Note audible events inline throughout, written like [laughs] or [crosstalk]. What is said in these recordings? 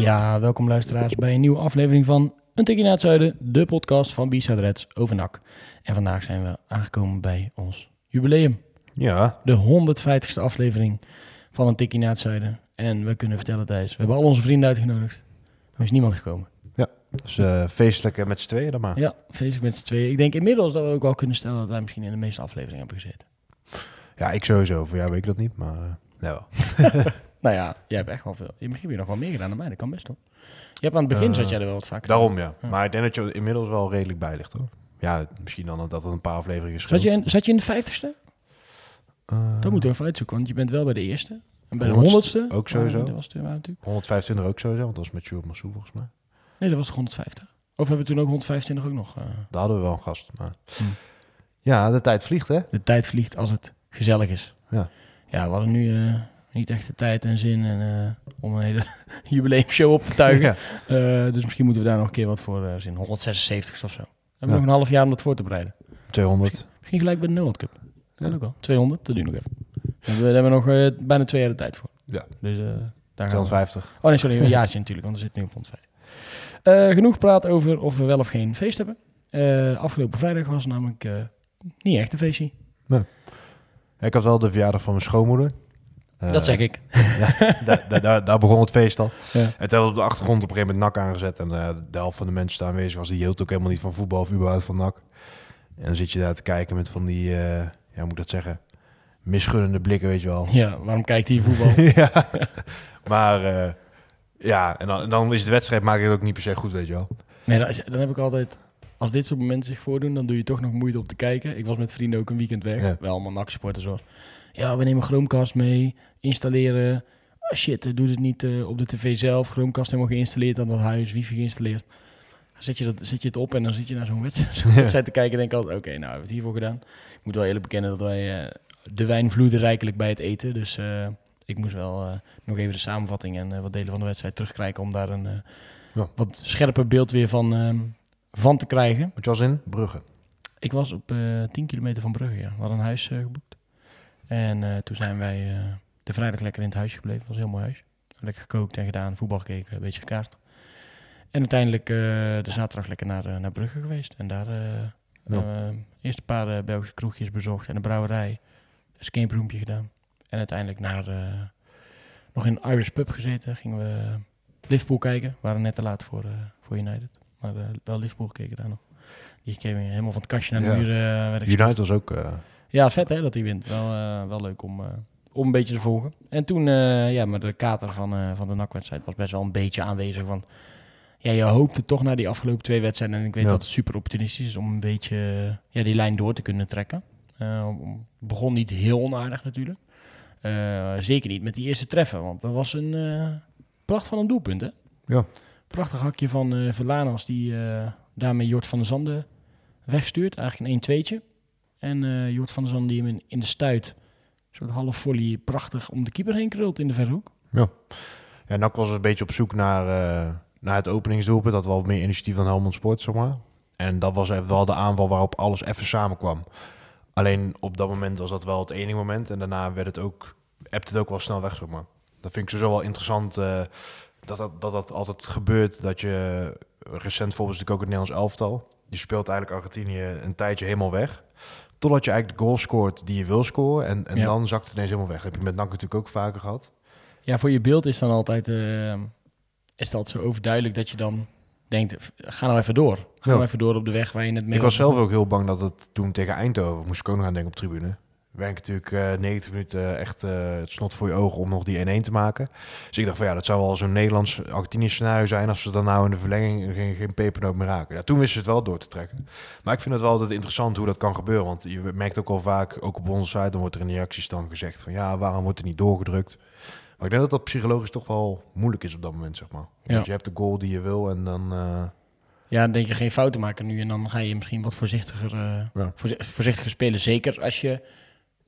Ja, welkom luisteraars bij een nieuwe aflevering van Een Tikkie naar het Zuiden, de podcast van B-Side Reds over NAC. En vandaag zijn we aangekomen bij ons jubileum. Ja, De 150ste aflevering van Een Tikkie naar het Zuiden. En we kunnen vertellen Thijs, we hebben al onze vrienden uitgenodigd. Er is niemand gekomen. ja. Dus eh, feestelijk eh, met z'n tweeën dan maar. Ja, feestelijk met z'n tweeën. Ik denk inmiddels dat we ook wel kunnen stellen dat wij misschien in de meeste afleveringen hebben gezeten. Ja, ik sowieso. Voor jou weet ik dat niet, maar nee wel. [laughs] Nou ja, jij hebt echt wel veel. Misschien heb je nog wel meer gedaan dan mij, dat kan best hoor. Je hebt aan het begin Eh, zat jij er wel wat vaker. Daarom ja. Ja. Maar ik denk dat je inmiddels wel redelijk bij ligt hoor. Ja, misschien dan dat het een paar afleveringen Zat scheelt. je, in, zat je in de vijftigste? Eh, Dat moeten we even uitzoeken, want je bent wel bij de eerste. En bij de Honderdste ook sowieso. Dat was natuurlijk. 125 ook sowieso, want dat was met Sjoerd Massou volgens mij. Nee, dat was toch 150. Of hebben we toen ook 125 ook nog? eh, Daar hadden we wel een gast. Maar... Hm. Ja, de tijd vliegt hè? de tijd vliegt als het gezellig is. Ja. Ja, we hadden nu eh, niet echt de tijd en zin en, eh, om een hele [laughs] jubileumshow op te tuigen. Ja. Eh, dus misschien moeten we daar nog een keer wat voor uh, zien. 176 of zo. We hebben Ja. nog een half jaar om dat voor te bereiden. 200. Misschien gelijk bij de World Cup. Ja. ook wel. 200, dat duurt nog even. We, daar hebben we nog eh, bijna twee jaar de tijd voor. Ja. Dus eh, daar gaan we. 250. Oh nee, sorry, een jaartje [laughs] natuurlijk, want we zitten nu op 150. Eh genoeg praat over of we wel of geen feest hebben. Eh, afgelopen vrijdag was namelijk eh, niet echt een feestje. Ik had wel de verjaardag van mijn schoonmoeder. Eh, dat zeg ik. [laughs] da- daar- daar begon het feest al. Ja. Het had op de achtergrond op een gegeven moment NAC aangezet. En eh, de helft van de mensen die aanwezig was, die hield ook helemaal niet van voetbal of überhaupt van NAC. En dan zit je daar te kijken met van die, eh, ja, hoe moet ik dat zeggen, misgunnende blikken, weet je wel. Ja, waarom kijkt hij voetbal? [laughs] ja, maar ja, en dan, en dan is de wedstrijd maakt het ook niet per se goed, weet je wel. Nee, dan, heb ik altijd... Als dit soort momenten zich voordoen, dan doe je toch nog moeite om te kijken. Ik was met vrienden ook een weekend weg. Ja. Wel allemaal NAC-supporters hoor. Ja, we nemen Chromecast mee, installeren. Ah, shit, eh, doe het niet eh, op de tv zelf. Chromecast helemaal geïnstalleerd aan dat huis, wifi geïnstalleerd. Dan zet je, dat, zet je het op en dan zit je naar zo'n wedstrijd, [laughs] te kijken en denk ik altijd... Oké, nou hebben we het hiervoor gedaan. Ik moet wel eerlijk bekennen dat wij... eh, de wijn vloeide rijkelijk bij het eten. Dus ik moest wel nog even de samenvatting en wat delen van de wedstrijd terugkrijgen... om daar een Ja. wat scherper beeld weer van, ehm, van te krijgen. Wat je was in? Brugge. Ik was op eh 10 kilometer van Brugge, ja. We hadden een huis geboekt. En eh, toen zijn wij eh, de vrijdag lekker in het huisje gebleven. Was een heel mooi huis. Lekker gekookt en gedaan, voetbal gekeken, een beetje gekaart. En uiteindelijk eh, de zaterdag lekker naar, naar Brugge geweest. En daar Ja. eerst een paar Belgische kroegjes bezocht en een brouwerij. Escape roompje gedaan. En uiteindelijk naar, nog in een Irish pub gezeten. Gingen we Liverpool kijken. We waren net te laat voor, voor United. Maar wel Liverpool gekeken daar nog. Die kregen helemaal van het kastje naar de Ja. werd ik United was ook... ja, vet hè, dat hij wint. Wel, eh, wel leuk om, eh, om een beetje te volgen. En toen, eh, ja, maar de kater van, van de NAC-wedstrijd was best wel een beetje aanwezig. Want ja, je hoopte toch na die afgelopen twee wedstrijden, en ik weet Ja. dat het super opportunistisch is, om een beetje ja, die lijn door te kunnen trekken. Om- begon niet heel onaardig natuurlijk. Zeker niet met die eerste treffer, want dat was een eh, pracht van een doelpunt hè. Ja. Prachtig hakje van eh Verlanas die daarmee Jort van der Zanden wegstuurt. Eigenlijk een 1-2'tje. En eh Jort van der Zanden die hem in, de stuit, een soort half volley, prachtig om de keeper heen krult in de verhoek. Ja, NAC was een beetje op zoek naar, eh, naar het openingsdoelpunt. Dat wel meer initiatief dan Helmond Sport, zeg maar. En dat was wel de aanval waarop alles even samenkwam. Alleen op dat moment was dat wel het enige moment. En daarna werd het ook, hebt het ook wel snel weg, zeg maar. Dat vind ik sowieso wel interessant eh, dat, dat, dat dat altijd gebeurt. Dat je, recent voorbeeld natuurlijk ook het Nederlands elftal. Je speelt eigenlijk Argentinië een tijdje helemaal weg. Totdat je eigenlijk de goal scoort die je wil scoren. En, en Ja. dan zakt het ineens helemaal weg. Dat heb je met NAC natuurlijk ook vaker gehad. Ja, voor je beeld is dan altijd, eh, is het altijd zo overduidelijk dat je dan denkt, ga nou even door. Ga Ja. nou even door op de weg waar je net mee Ik was zelf ook heel bang dat het toen tegen Eindhoven, moest ik ook nog aan denken op tribune. Werkt natuurlijk eh 90 minuten echt eh, het snot voor je ogen om nog die 1-1 te maken. Dus ik dacht van ja, dat zou wel zo'n Nederlands Argentinië scenario zijn als ze dan nou in de verlenging geen, geen pepernoot meer raken. Ja, toen wisten ze het wel door te trekken. Maar ik vind het wel altijd interessant hoe dat kan gebeuren. Want je merkt ook al vaak, ook op onze site, dan wordt er in de reacties dan gezegd van ja, waarom wordt er niet doorgedrukt? Maar ik denk dat dat psychologisch toch wel moeilijk is op dat moment, zeg maar. Ja. Want je hebt de goal die je wil en dan... eh, Ja, dan denk je geen fouten maken nu. En dan ga je misschien wat voorzichtiger, eh, Ja. voorzichtiger spelen. Zeker als je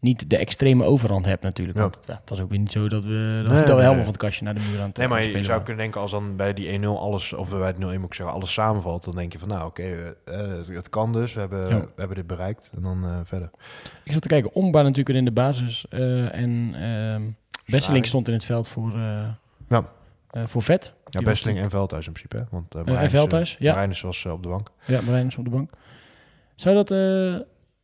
niet de extreme overhand hebt natuurlijk. Want ja, het was ook weer niet zo dat we, dat, Nee, we helemaal van het kastje naar de muur aan het Nee, maar je zou kunnen denken als dan bij die 1-0 alles, of bij de 0-1 moet ik zeggen, alles samenvalt. Dan denk je van nou oké, eh, het- het kan dus. We hebben, Ja. we hebben dit bereikt. En dan eh, verder. Ik zat te kijken, Omba natuurlijk in de basis. eh, en ehm Besseling stond in het veld voor, Ja. voor vet. Ja, Die Besteling en Veldhuis in principe. Hè? Want uh, en Veldhuis, ja. Marijnus was op de bank. Ja, Marijn is op de bank. Zou dat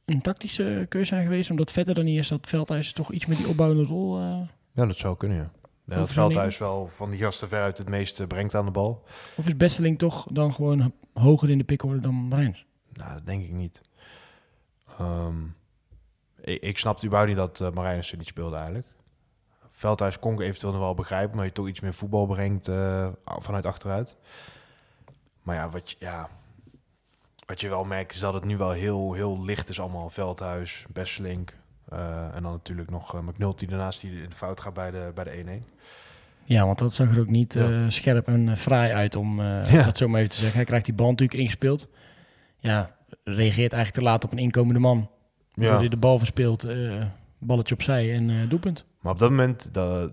een tactische keuze zijn geweest? Omdat Vetter er niet is, dat Veldhuis toch iets met die opbouwende rol... eh, Ja, dat zou kunnen, ja. Dat. Veldhuis wel van die gasten veruit het meeste brengt aan de bal. of is Besseling toch dan gewoon ho- hoger in de pickorde dan Marijn? Nou, dat denk ik niet. Ehm, ik, ik snapte überhaupt niet dat uh, er niet speelde eigenlijk. Veldhuis kon ik eventueel nog wel begrijpen, maar je toch iets meer voetbal brengt eh, vanuit achteruit. Maar ja wat, je, ja, wat je wel merkt is dat het nu wel heel, heel licht is allemaal. Veldhuis, Besselink uh, en dan natuurlijk nog uh, McNulty daarnaast die in de fout gaat bij de, bij de 1-1. Ja, want dat zag er ook niet Ja. eh, scherp en eh, fraai uit om eh, dat zo maar even te zeggen. Hij krijgt die bal natuurlijk ingespeeld. Ja, reageert eigenlijk te laat op een inkomende man. Ja. Waardoor hij de bal verspeelt, eh, balletje opzij en eh doelpunt. Maar op dat moment, dat,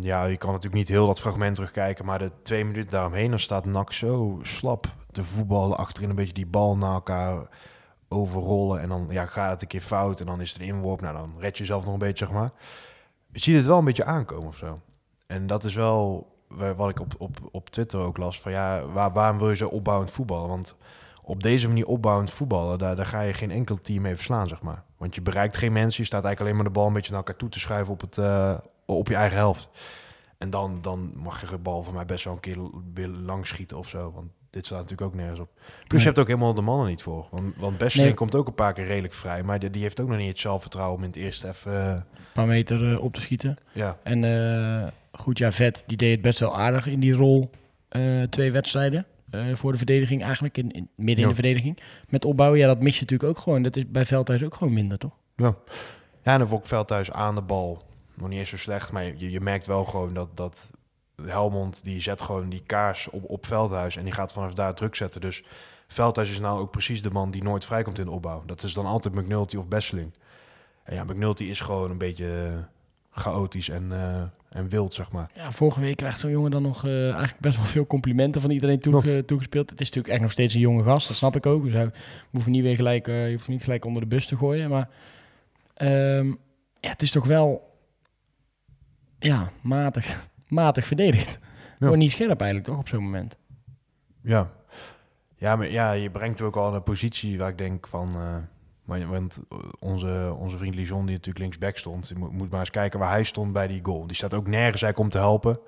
ja, je kan natuurlijk niet heel dat fragment terugkijken, maar de twee minuten daaromheen, dan staat NAC zo slap te voetballen, achterin een beetje die bal naar elkaar overrollen en dan ja, gaat het een keer fout en dan is het inworp, nou dan red je jezelf nog een beetje, zeg maar. Je ziet het wel een beetje aankomen of zo. En dat is wel wa- wat ik op, op, op Twitter ook las, van ja, waar, waarom wil je zo opbouwend voetballen? Want op deze manier opbouwend voetballen, daar, daar ga je geen enkel team mee verslaan, zeg maar. Want je bereikt geen mensen, je staat eigenlijk alleen maar de bal een beetje naar elkaar toe te schuiven op, het, eh, op je eigen helft. En dan, dan mag je de bal van mij best wel een keer lang schieten of zo. Want dit staat natuurlijk ook nergens op. Plus Nee. je hebt ook helemaal de mannen niet voor. Want, want Besseling Nee. komt ook een paar keer redelijk vrij. Maar die, die heeft ook nog niet het zelfvertrouwen om in het eerste even... eh, Een paar meter eh, op te schieten. ja, En eh, goed, ja, Vet die deed het best wel aardig in die rol. twee wedstrijden voor de verdediging eigenlijk, in, in, midden in Ja. de verdediging. Met opbouwen, ja, dat mis je natuurlijk ook gewoon. Dat is bij Veldhuis ook gewoon minder, toch? Ja, en dan vond ik Veldhuis aan de bal nog niet eens zo slecht. Maar je, je merkt wel gewoon dat, dat Helmond die zet gewoon die kaars op, op Veldhuis. En die gaat vanaf daar druk zetten. Dus Veldhuis is nou ook precies de man die nooit vrijkomt in de opbouw. Dat is dan altijd McNulty of Besseling. En ja, McNulty is gewoon een beetje eh, chaotisch en, eh, en wild, zeg maar. Ja, vorige week krijgt zo'n jongen dan nog eh, eigenlijk best wel veel complimenten van iedereen toege- toegespeeld. Het is natuurlijk echt nog steeds een jonge gast, dat snap ik ook. Dus hij hoeft niet weer gelijk, je hoeft niet gelijk onder de bus te gooien. Maar ehm, ja, het is toch wel ja, matig, matig verdedigd. Gewoon niet scherp eigenlijk, toch, op zo'n moment. Ja. Ja, maar ja, je brengt ook al een positie waar ik denk van... eh, maar, want onze, onze vriend Lijon, die natuurlijk linksback stond... die moet, moet maar eens kijken waar hij stond bij die goal. Die staat ook nergens eigenlijk om te helpen.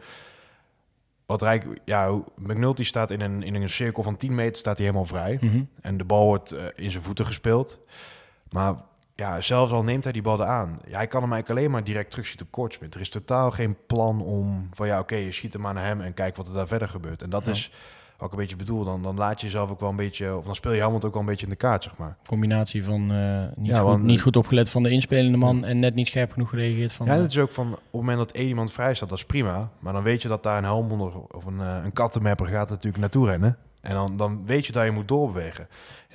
Wat Rijk, ja, McNulty staat in een, in een cirkel van 10 meter staat hij helemaal vrij. Mhm. En de bal wordt eh, in zijn voeten gespeeld. Maar ja, zelfs al neemt hij die bal aan. Ja, hij kan hem eigenlijk alleen maar direct terugschieten op kortspit. Er is totaal geen plan om van ja, oké, je schiet hem maar naar hem en kijk wat er daar verder gebeurt. En dat Ja. is wat ik een beetje bedoel. Dan, dan laat je jezelf ook wel een beetje, of dan speel je Helmond ook wel een beetje in de kaart, zeg maar. Combinatie van eh, niet, Ja, goed, want- niet goed opgelet van de inspelende man en net niet scherp genoeg gereageerd van... Ja, het is ook van op het moment dat één iemand vrij staat, dat is prima. Maar dan weet je dat daar een Helmonder of een, eh, een kattenmapper gaat natuurlijk naartoe rennen. En dan, dan weet je dat je moet doorbewegen.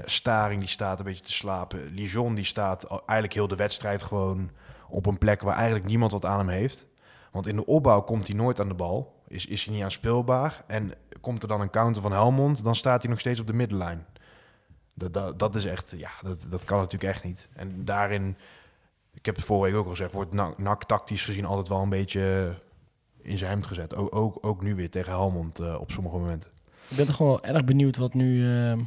Staring die staat een beetje te slapen. Lijon die staat eigenlijk heel de wedstrijd gewoon op een plek waar eigenlijk niemand wat aan hem heeft. Want in de opbouw komt hij nooit aan de bal. Is, is hij niet aanspeelbaar. En komt er dan een counter van Helmond, dan staat hij nog steeds op de middenlijn. Dat, dat, dat is echt, ja, dat, dat kan natuurlijk echt niet. En daarin, ik heb het vorige week ook al gezegd, wordt NAC, tactisch gezien altijd wel een beetje in zijn hemd gezet. Ook, ook, ook nu weer tegen Helmond eh, op sommige momenten. Ik ben toch wel erg benieuwd wat nu, eh,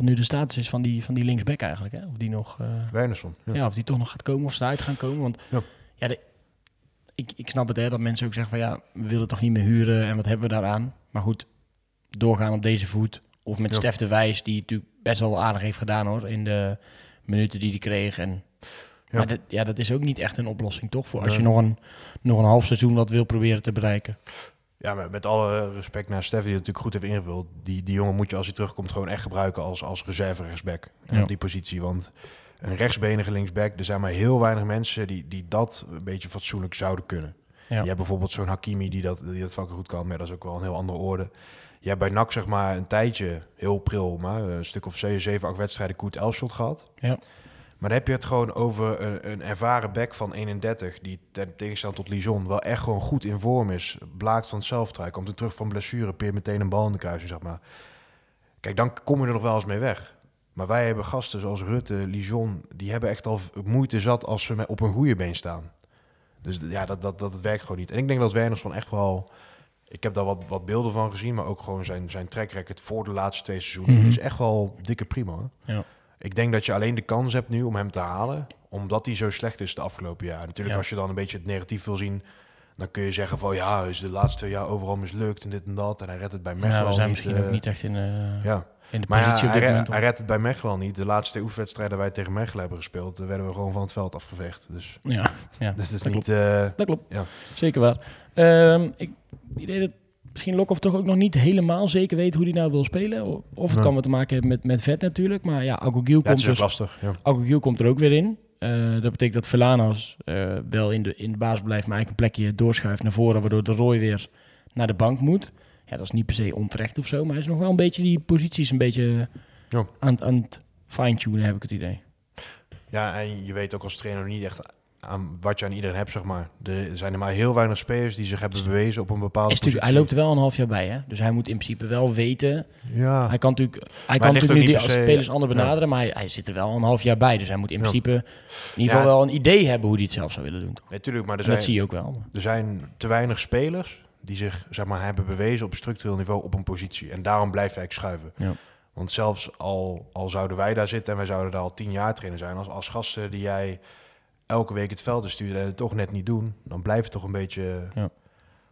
wat nu de status is van die, van die linksback eigenlijk. Hè? Of die nog... Wernersson. Ja. Ja, of die toch nog gaat komen of ze eruit gaan komen. Want ja, Ja. de, ik, ik snap het hè, dat mensen ook zeggen van ja, we willen toch niet meer huren en wat hebben we daaraan. Maar goed, doorgaan op deze voet. Of met Ja. Stef de Wijs, die natuurlijk best wel aardig heeft gedaan hoor, in de minuten die hij kreeg. En, Ja. Maar dat, ja, dat is ook niet echt een oplossing toch, voor als je nog een, nog een half seizoen wat wil proberen te bereiken. Ja, maar met alle respect naar Stef, die het natuurlijk goed heeft ingevuld. Die, die jongen moet je als hij terugkomt gewoon echt gebruiken als, als reserve rechtsback. Ja. Op die positie. Want een rechtsbenige linksback, er zijn maar heel weinig mensen die, die dat een beetje fatsoenlijk zouden kunnen. Ja. Je hebt bijvoorbeeld zo'n Hakimi die dat, die dat vaker goed kan, maar dat is ook wel een heel andere orde. Je hebt bij NAC zeg maar een tijdje, heel pril, maar een stuk of 7, 7 8 wedstrijden Koet Elshot gehad. Ja. Maar dan heb je het gewoon over een, een ervaren back van 31, die ten tegenstelling tot Lijon wel echt gewoon goed in vorm is. Blaakt van zelftrui, komt er terug van blessure, peert meteen een bal in de kruising, zeg maar. Kijk, dan kom je er nog wel eens mee weg. Maar wij hebben gasten zoals Rutte, Lijon, die hebben echt al moeite zat als ze op een goede been staan. Dus ja, dat, dat, dat, dat werkt gewoon niet. En ik denk dat Werners van echt wel... Ik heb daar wat, wat beelden van gezien, maar ook gewoon zijn, zijn track record voor de laatste twee seizoenen Mhm. is echt wel dikke prima. Hoor. Ja. Ik denk dat je alleen de kans hebt nu om hem te halen, omdat hij zo slecht is de afgelopen jaar. Natuurlijk, Ja. als je dan een beetje het negatief wil zien, dan kun je zeggen van ja, is de laatste twee jaar overal mislukt en dit en dat. En hij redt het bij Mechelen Ja, we zijn niet. misschien eh, ook niet echt in, eh, Ja, in de maar ja, positie op dit moment. hij redt het bij Mechelen niet. De laatste twee oefenwedstrijden wij tegen Mechelen hebben gespeeld, eh, werden we gewoon van het veld afgeveegd. Dus, Ja, ja [laughs] dus dat is dat niet... klopt. eh, Dat klopt. Ja. Zeker waar. Ehm, ik idee dat misschien Lokhoff toch ook nog niet helemaal zeker weet hoe hij nou wil spelen. Of het kan wat te maken hebben met, met vet natuurlijk. Maar ja, Agogiel ja, komt, dus, lastig. Ja. Komt er ook weer in. Eh, dat betekent dat Verlanas eh, wel in de, in de basis blijft, maar eigenlijk een plekje doorschuift naar voren, waardoor de Roy weer naar de bank moet. Ja, dat is niet per se onterecht of zo, maar hij is nog wel een beetje die posities een beetje Ja. aan, aan het fine-tunen, heb ik het idee. ja, en je weet ook als trainer niet echt aan wat je aan iedereen hebt, zeg maar. Er zijn er maar heel weinig spelers die zich hebben bewezen op een bepaalde Is hij loopt er wel een half jaar bij, hè? dus hij moet in principe wel weten Ja, Hij kan natuurlijk, hij kan natuurlijk nu die se- spelers anders ja. benaderen, maar hij, hij zit er wel een half jaar bij. Dus hij moet in principe in ieder geval wel een idee hebben hoe hij het zelf zou willen doen. Natuurlijk, maar er En dat zie zijn, je ook wel. er zijn te weinig spelers die zich zeg maar, hebben bewezen op structureel niveau op een positie. En daarom blijft hij schuiven. Ja. Want zelfs al, al zouden wij daar zitten en wij zouden daar al tien jaar trainer zijn, als, als gasten die jij elke week het veld sturen en het toch net niet doen, dan blijft het toch een beetje... Want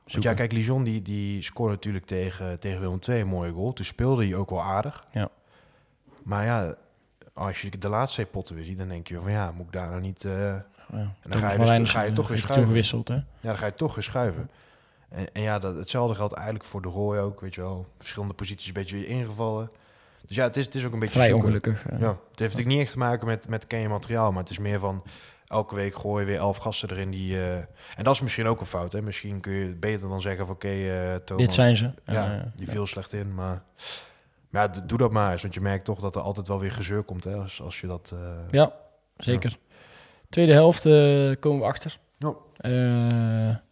Zoeken. ja, kijk, Lijon die, die scoorde natuurlijk tegen, tegen Willem II een mooie goal. Toen speelde hij ook wel aardig. Ja. Maar ja, als je de laatste twee potten weer ziet, dan denk je van ja, moet ik daar nou niet... eh, Ja. dan ga je dus- dan ga je toch weer schuiven. gewisseld, hè? ja, dan ga je toch weer schuiven. En, en ja, dat, hetzelfde geldt eigenlijk voor de Roy ook, weet je wel. Verschillende posities een beetje weer ingevallen. Dus ja, het is, het is ook een beetje Vrij zoeken. ongelukkig. eh. Ja, het heeft natuurlijk niet echt te maken met, met ken je materiaal, maar het is meer van elke week gooi je weer elf gasten erin die... eh, en dat is misschien ook een fout, hè. Misschien kun je beter dan zeggen van oké, eh Thomas, Dit zijn ze. ja, die ja. viel slecht in, maar... Maar ja, doe dat maar eens, want je merkt toch dat er altijd wel weer gezeur komt, hè, als, als je dat... eh, Ja, zeker. Tweede helft komen we achter. Ja.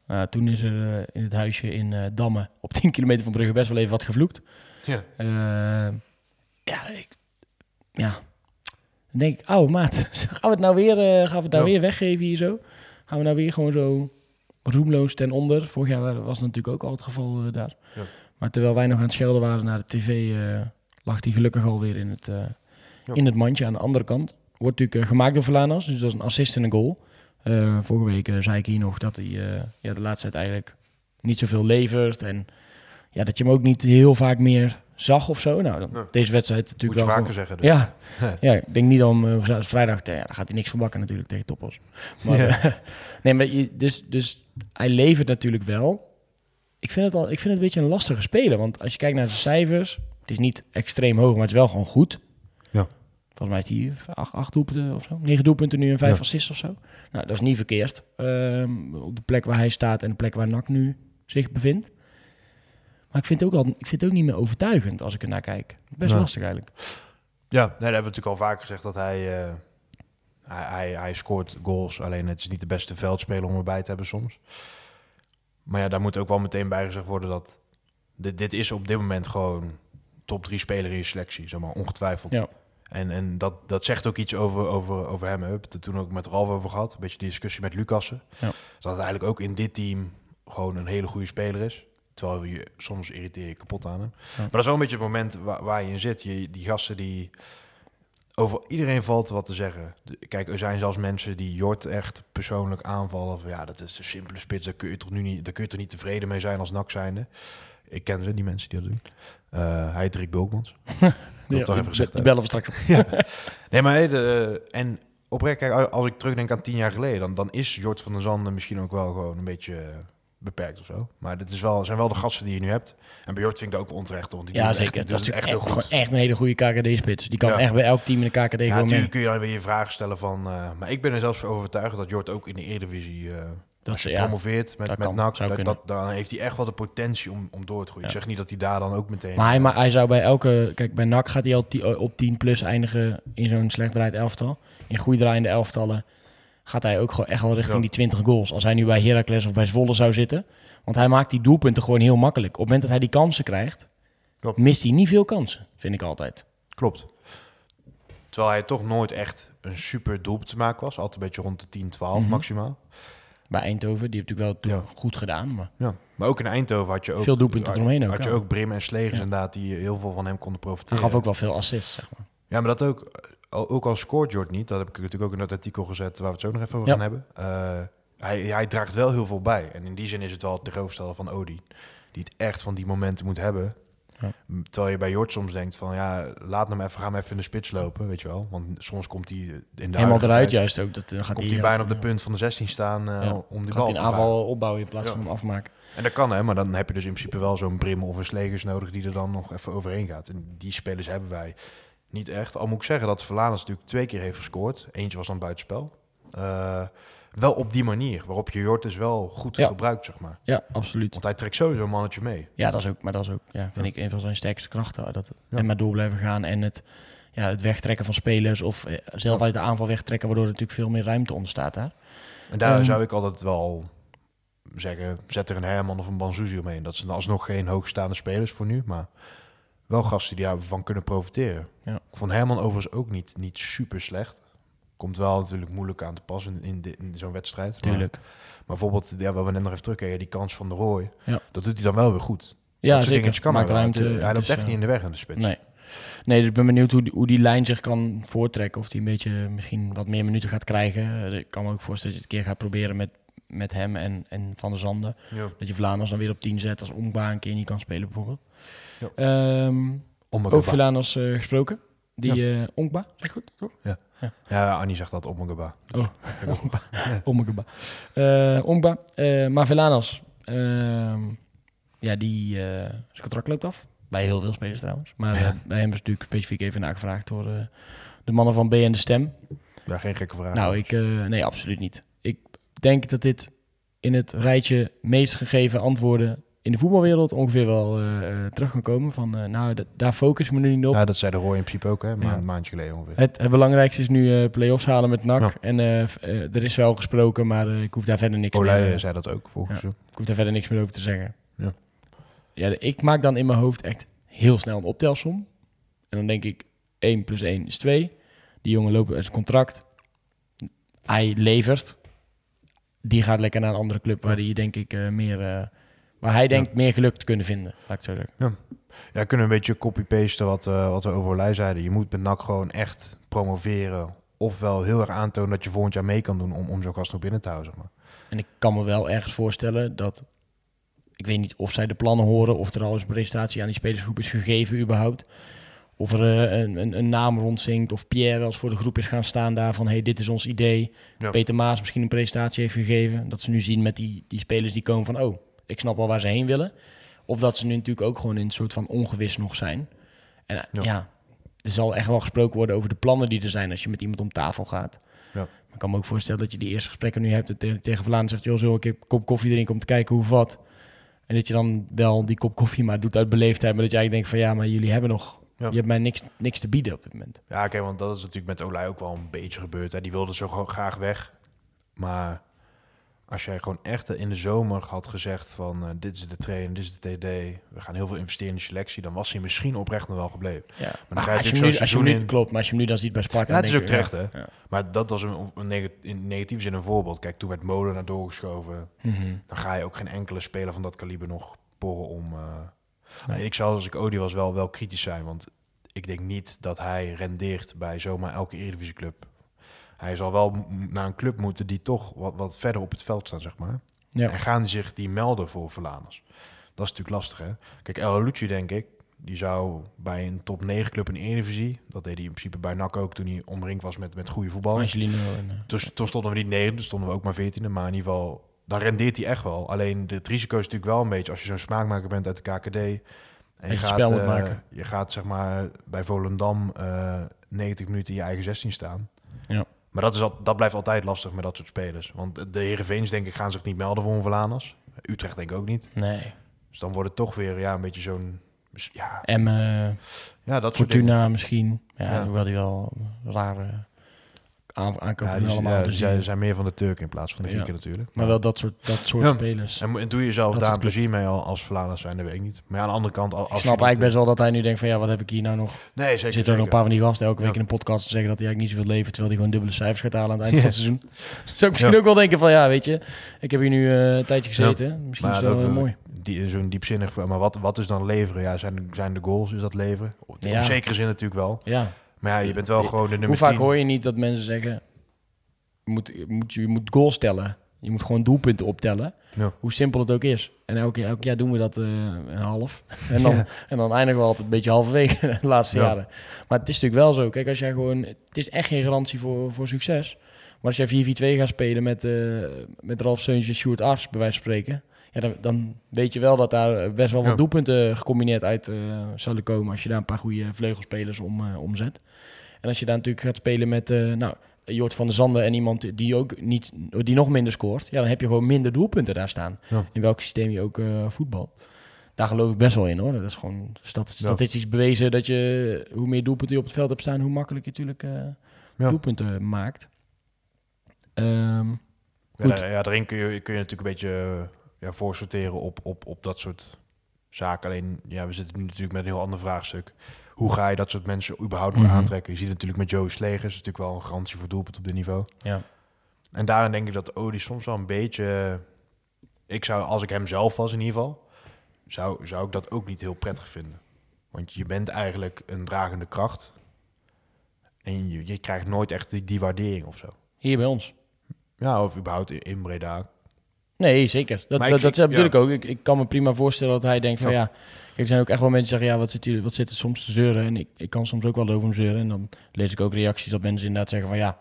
Nou, toen is er in het huisje in Damme op 10 kilometer van Brugge best wel even wat gevloekt. Ja. Ja, ik, ja. Dan denk ik, oude maat, [laughs] gaan we het nou weer, eh, gaan we het nou Ja. weer weggeven hier zo? Gaan we nou weer gewoon zo roemloos ten onder? Vorig jaar was het natuurlijk ook al het geval eh, daar. Ja. Maar terwijl wij nog aan het schelden waren naar de tv, eh, lag hij gelukkig alweer in het, Ja. in het mandje aan de andere kant. Wordt natuurlijk gemaakt door Vlaanders, dus dat is een assist en een goal. Vorige week zei ik hier nog dat hij ja, de laatste tijd eigenlijk niet zoveel levert. En ja, dat je hem ook niet heel vaak meer zag of zo. Nou, dan, deze wedstrijd Moet natuurlijk je wel vaker gewoon- zeggen. Dus. ja, ja, ik denk niet om eh, vrijdag, te, ja, daar gaat hij niks van bakken natuurlijk tegen Toppos. Maar, Ja. eh, [laughs] nee, maar je, dus, dus hij levert natuurlijk wel. Ik vind, het al, ik vind het een beetje een lastige speler, want als je kijkt naar de cijfers, het is niet extreem hoog, maar het is wel gewoon goed. Ja. Volgens mij heeft hij acht, acht doelpunten of zo. Negen doelpunten nu en vijf Ja. assists of zo. Nou, dat is niet verkeerd. Ehm, op de plek waar hij staat en de plek waar NAC nu zich bevindt. Maar ik vind het ook, al, ik vind het ook niet meer overtuigend als ik er naar kijk. Best lastig eigenlijk. Ja, nee, dat hebben we natuurlijk al vaker gezegd dat hij, eh, hij, hij, hij scoort goals. Alleen het is niet de beste veldspeler om erbij te hebben soms. Maar ja, daar moet ook wel meteen bij gezegd worden dat dit, dit is op dit moment gewoon top drie speler in je selectie, zeg maar, ongetwijfeld. Ja. En, en dat, dat zegt ook iets over, over, over hem. We hebben het er toen ook met Ralf over gehad. Een beetje die discussie met Lucassen. Ja. Dat hij eigenlijk ook in dit team gewoon een hele goede speler is. Terwijl je soms irriteer je kapot aan hem. Maar dat is wel een beetje het moment waar, waar je in zit. Je, die gasten die... Over iedereen valt wat te zeggen. De- Kijk, er zijn zelfs mensen die Jort echt persoonlijk aanvallen. Van, ja, dat is de simpele spits. Daar kun je toch nu niet, daar kun je toch niet tevreden mee zijn als nak zijnde. Ik ken ze, die mensen die dat doen. Eh, hij Rick Bulkmans. [laughs] wil het toch even gezegd bellen we straks op. [laughs] Nee, maar hey, de, en oprecht, kijk, als ik terugdenk aan tien jaar geleden, dan, dan is Jort van der Zanden misschien ook wel gewoon een beetje beperkt of zo. Maar dit is wel, zijn wel de gasten die je nu hebt. En bij Jort vind ik ook onterecht, want die Ja, zeker. Echt, dat is echt, echt heel goed. een hele goede KKD-spits. Die kan Ja. echt bij elk team in de KKD Ja, gewoon mee. kun je dan weer je vragen stellen van... eh, maar ik ben er zelfs voor overtuigd dat Jort ook in de Eredivisie... eh Dat Als je ze- ja, promoveert met, dat met kan, NAC, dat, dan heeft hij echt wel de potentie om, om door te groeien. Ja. Ik zeg niet dat hij daar dan ook meteen... Maar hij, maar hij zou bij elke... Kijk, bij NAC gaat hij al op 10 plus eindigen in zo'n slecht draaiend elftal. In goed draaiende elftallen gaat hij ook gewoon echt wel richting Ja. die 20 goals. Als hij nu bij Heracles of bij Zwolle zou zitten. Want hij maakt die doelpunten gewoon heel makkelijk. Op het moment dat hij die kansen krijgt, Klopt. mist hij niet veel kansen, vind ik altijd. Klopt. Terwijl hij toch nooit echt een super doelpunt te maken was. Altijd een beetje rond de 10, 12 Mhm. maximaal. Bij Eindhoven, die heeft natuurlijk wel goed gedaan. Maar Ja. Maar ook in Eindhoven had je ook... Veel doelpunten had- eromheen ook, Had je ook Brim en Slegers Ja. inderdaad die heel veel van hem konden hij profiteren. gaf ook wel veel assists, zeg maar. Ja, maar dat ook... Ook al scoort Jord niet, dat heb ik natuurlijk ook in dat artikel gezet waar we het zo nog even over Ja. gaan hebben. Eh, hij, hij draagt wel heel veel bij. En in die zin is het wel het tegenoverstellen van Odi. Die het echt van die momenten moet hebben. Ja. Terwijl je bij Jord soms denkt van ja, laat hem even, ga hem even in de spits lopen, weet je wel. Want soms komt hij in de Helemaal eruit tijd- juist ook. Dat, dan gaat komt hij, bijna op de punt van de 16 staan eh, Ja. om die Gaat bal te aanval opbouwen in plaats Ja. van hem afmaken. En dat kan hè, maar dan heb je dus in principe wel zo'n Brim of een Slegers nodig die er dan nog even overheen gaat. En die spelers hebben wij niet echt. Al moet ik zeggen dat Verlaners natuurlijk twee keer heeft gescoord. Eentje was dan buitenspel. Eh, wel op die manier, waarop je Jort dus wel goed Ja. gebruikt, zeg maar. Ja, absoluut. Want hij trekt sowieso een mannetje mee. Ja, dat is ook, maar dat is ook, ja, vind ik een van zijn sterkste krachten. Dat. En maar door blijven gaan en het, ja, het wegtrekken van spelers of eh, zelf uit de aanval wegtrekken, waardoor er natuurlijk veel meer ruimte ontstaat daar. En daar Ehm. zou ik altijd wel zeggen, zet er een Herman of een Banzuzi omheen. Dat zijn alsnog geen hoogstaande spelers voor nu, maar wel gasten die daarvan kunnen profiteren. Ja. Ik vond Herman overigens ook niet, niet super slecht. Komt wel natuurlijk moeilijk aan te passen in, in, de- in zo'n wedstrijd. Tuurlijk. Maar, bijvoorbeeld, ja, waar we net nog even terugkijken, die kans van de Rooi, Ja. dat doet hij dan wel weer goed. Ja, dingetjes zeker. Kan Maakt ruimte. Hij loopt dus, echt eh, niet in de weg in de spits. Nee. Nee, dus ik ben benieuwd hoe die, hoe die lijn zich kan voortrekken. Of die een beetje misschien wat meer minuten gaat krijgen. Eh, Ik kan me ook voorstellen dat je het een keer gaat proberen met, met hem en, en Van der Zanden. Ja. Dat je Vlaanders dan weer op 10 zet als Ongba een keer niet kan spelen bijvoorbeeld. Ja. Eh, gesproken. Die eh Ongba, zeg goed, toch? Ja, Annie zegt dat gaba. Oh. Ongba. [laughs] Eh, Ongba. Eh, maar Velanas, ehm, ja, die eh zijn contract loopt af. Bij heel veel spelers trouwens. Maar eh, bij hem is natuurlijk specifiek even nagevraagd door de mannen van B en de Stem. Ja, geen gekke vraag. Nou, ik, nee, absoluut niet. Ik denk dat dit in het rijtje meest gegeven antwoorden in de voetbalwereld ongeveer wel eh, terug kan komen. Van, eh, nou, daar focus me nu niet op. Ja, dat zei de Roy in principe ook, hè? Maar Ja. een maandje geleden ongeveer. Het, het belangrijkste is nu eh play-offs halen met NAC. Ja. En er is wel gesproken, maar ik hoef daar verder niks Olij meer, zei dat ook, volgens Ja. ik hoef daar verder niks meer over te zeggen. Ja. Ja, ik maak dan in mijn hoofd echt heel snel een optelsom. En dan denk ik, 1 plus 1 is 2. Die jongen loopt uit zijn contract. Hij levert. Die gaat lekker naar een andere club waar hij denk ik meer... waar hij denkt meer geluk te kunnen vinden. Laat ik het zo zeggen. Ja, kunnen we een beetje copy-pasten wat, eh, wat we over Olij zeiden. Je moet met NAC gewoon echt promoveren. Ofwel heel erg aantonen dat je volgend jaar mee kan doen om, om zo'n gast nog binnen te houden. Zeg maar. En ik kan me wel ergens voorstellen dat... Ik weet niet of zij de plannen horen... of er al eens een presentatie aan die spelersgroep is gegeven überhaupt. Of er eh, een, een, een naam rondzinkt... of Pierre wel eens voor de groep is gaan staan daar van... hey, dit is ons idee. Ja. Peter Maas misschien een presentatie heeft gegeven. Dat ze nu zien met die, die spelers die komen van... oh, ik snap al waar ze heen willen. Of dat ze nu natuurlijk ook gewoon in een soort van ongewis nog zijn. En eh, Ja. ja. er zal echt wel gesproken worden over de plannen die er zijn... als je met iemand om tafel gaat. Ja. Maar ik kan me ook voorstellen dat je die eerste gesprekken nu hebt... en tegen, tegen Vlaanderen zegt... joh, zo een keer kop koffie drinken om te kijken hoe wat... En dat je dan wel die kop koffie maar doet uit beleefdheid. Maar dat je eigenlijk denkt van ja, maar jullie hebben nog... Ja. Je hebt mij niks, niks te bieden op dit moment. Ja, oké, want dat is natuurlijk met Olij ook wel een beetje gebeurd. Hè. Die wilde zo gewoon graag weg. Maar als jij gewoon echt in de zomer had gezegd van... eh, dit is de trainer, dit is de TD... we gaan heel veel investeren in de selectie... dan was hij misschien oprecht nog wel gebleven. Ja. dan ga je als je nu, zo'n als je seizoen nu, in- Klopt, maar als je hem nu dan ziet bij Sparta... Ja, het is ook terecht, hè? ja. Maar dat was een, in negatieve zin een voorbeeld. Kijk, toen werd Molen naar doorgeschoven. Mhm. Dan ga je ook geen enkele speler van dat kaliber nog porren om... eh, Nee. Ik zou als ik Odi was wel, wel kritisch zijn. Want ik denk niet dat hij rendeert bij zomaar elke Eredivisieclub. Hij zal wel naar een club moeten die toch wat, wat verder op het veld staan, zeg maar. Ja. En gaan die zich die melden voor Verlaners? Dat is natuurlijk lastig, hè? Kijk, El Lucci, denk ik, die zou bij een top 9 club in de Eredivisie... dat deed hij in principe bij NAC ook toen hij omringd was met, met goede voetballers. Angelino en, eh, Dus toen stonden we niet negen, toen stonden we ook maar veertiende. Maar in ieder geval, dan rendeert hij echt wel. Alleen het risico is natuurlijk wel een beetje als je zo'n smaakmaker bent uit de KKD. En je moet eh, maken. Je gaat zeg maar bij Volendam eh 90 minuten in je eigen 16 staan. Ja. Maar dat, is al, dat blijft altijd lastig met dat soort spelers. Want de Heerenveens, denk ik, gaan zich niet melden voor een Verlanas. Utrecht denk ik ook niet. Nee. Dus dan wordt het toch weer ja, een beetje zo'n... Ja, Emmen, ja, dat soort. Fortuna misschien. Ja, Ja. hoewel die wel rare aan, Ja, aankopen allemaal. ja, dus zijn, zijn meer van de Turken in plaats van de Ja. Grieken natuurlijk. maar wel dat soort, dat soort spelers. En, doe je Dat daar een plezier mee al- als Verlanas zijn, dat weet ik niet. Maar aan de andere kant... Als Ik snap eigenlijk best wel dat hij nu denkt van ja, wat heb ik hier nou nog? Nee, zeker. Er zitten nog een paar van die gasten elke week in een podcast te zeggen dat hij eigenlijk niet zoveel levert, terwijl hij gewoon dubbele cijfers gaat halen aan het eind van het seizoen. [laughs] Zou ik misschien ook wel denken van ja, weet je, ik heb hier nu eh, een tijdje gezeten. Misschien Maar is het wel dat, eh, eh, mooi. Die, zo'n diepzinnig... Maar wat, wat is dan leveren? Ja, zijn, zijn de goals, is dat leveren? Op Ja. zekere zin natuurlijk wel. Ja. Maar ja, je bent wel gewoon de nummer Hoe vaak 10. hoor je niet dat mensen zeggen, je moet, je moet, je moet goals tellen. Je moet gewoon doelpunten optellen. Ja. Hoe simpel het ook is. En elk, jaar- elk jaar doen we dat eh, een half. [laughs] En dan, Ja. en dan eindigen we altijd een beetje halverwege [laughs] de laatste Ja. jaren. Maar het is natuurlijk wel zo. Kijk, als jij gewoon... Het is echt geen garantie voor, voor succes. Maar als jij 4-4-2 gaat spelen met, eh met Ralf Seuntje en Sjoerd Ars, bij wijze van spreken... Ja, dan, dan weet je wel dat daar best wel wat Ja. doelpunten gecombineerd uit eh, zouden komen... als je daar een paar goede vleugelspelers om, eh, omzet. En als je daar natuurlijk gaat spelen met... eh nou, Jort van der Zanden en iemand die ook niet, die nog minder scoort, ja, dan heb je gewoon minder doelpunten daar staan. Ja. In welk systeem je ook eh voetbal. Daar geloof ik best wel in hoor. Dat is gewoon stat- statistisch bewezen dat je hoe meer doelpunten je op het veld hebt staan, hoe makkelijker je natuurlijk Ja. doelpunten maakt. Ja, Goed. ja, daarin kun je, kun je natuurlijk een beetje ja, voorsorteren op, op, op dat soort zaken. Alleen, ja, we zitten nu natuurlijk met een heel ander vraagstuk. Hoe ga je dat soort mensen überhaupt nog Mhm. aantrekken? Je ziet het natuurlijk met Joey Slegers, natuurlijk wel een garantie voor doelpunt op dit niveau. ja. En daarin denk ik dat Odi soms wel een beetje... Ik zou, als ik hem zelf was in ieder geval, zou, zou ik dat ook niet heel prettig vinden. Want je bent eigenlijk een dragende kracht. En je, je krijgt nooit echt die, die waardering of zo. Hier bij ons. Ja, of überhaupt in, in Breda. Nee, zeker. Dat, dat, ik- dat bedoel ik ook. Ik, ik kan me prima voorstellen dat hij denkt van Ja. er zijn ook echt wel mensen die zeggen, ja, wat zit, hier, wat zit er soms te zeuren? En ik, ik kan soms ook wel over hem zeuren. En dan lees ik ook reacties dat mensen inderdaad zeggen van ja,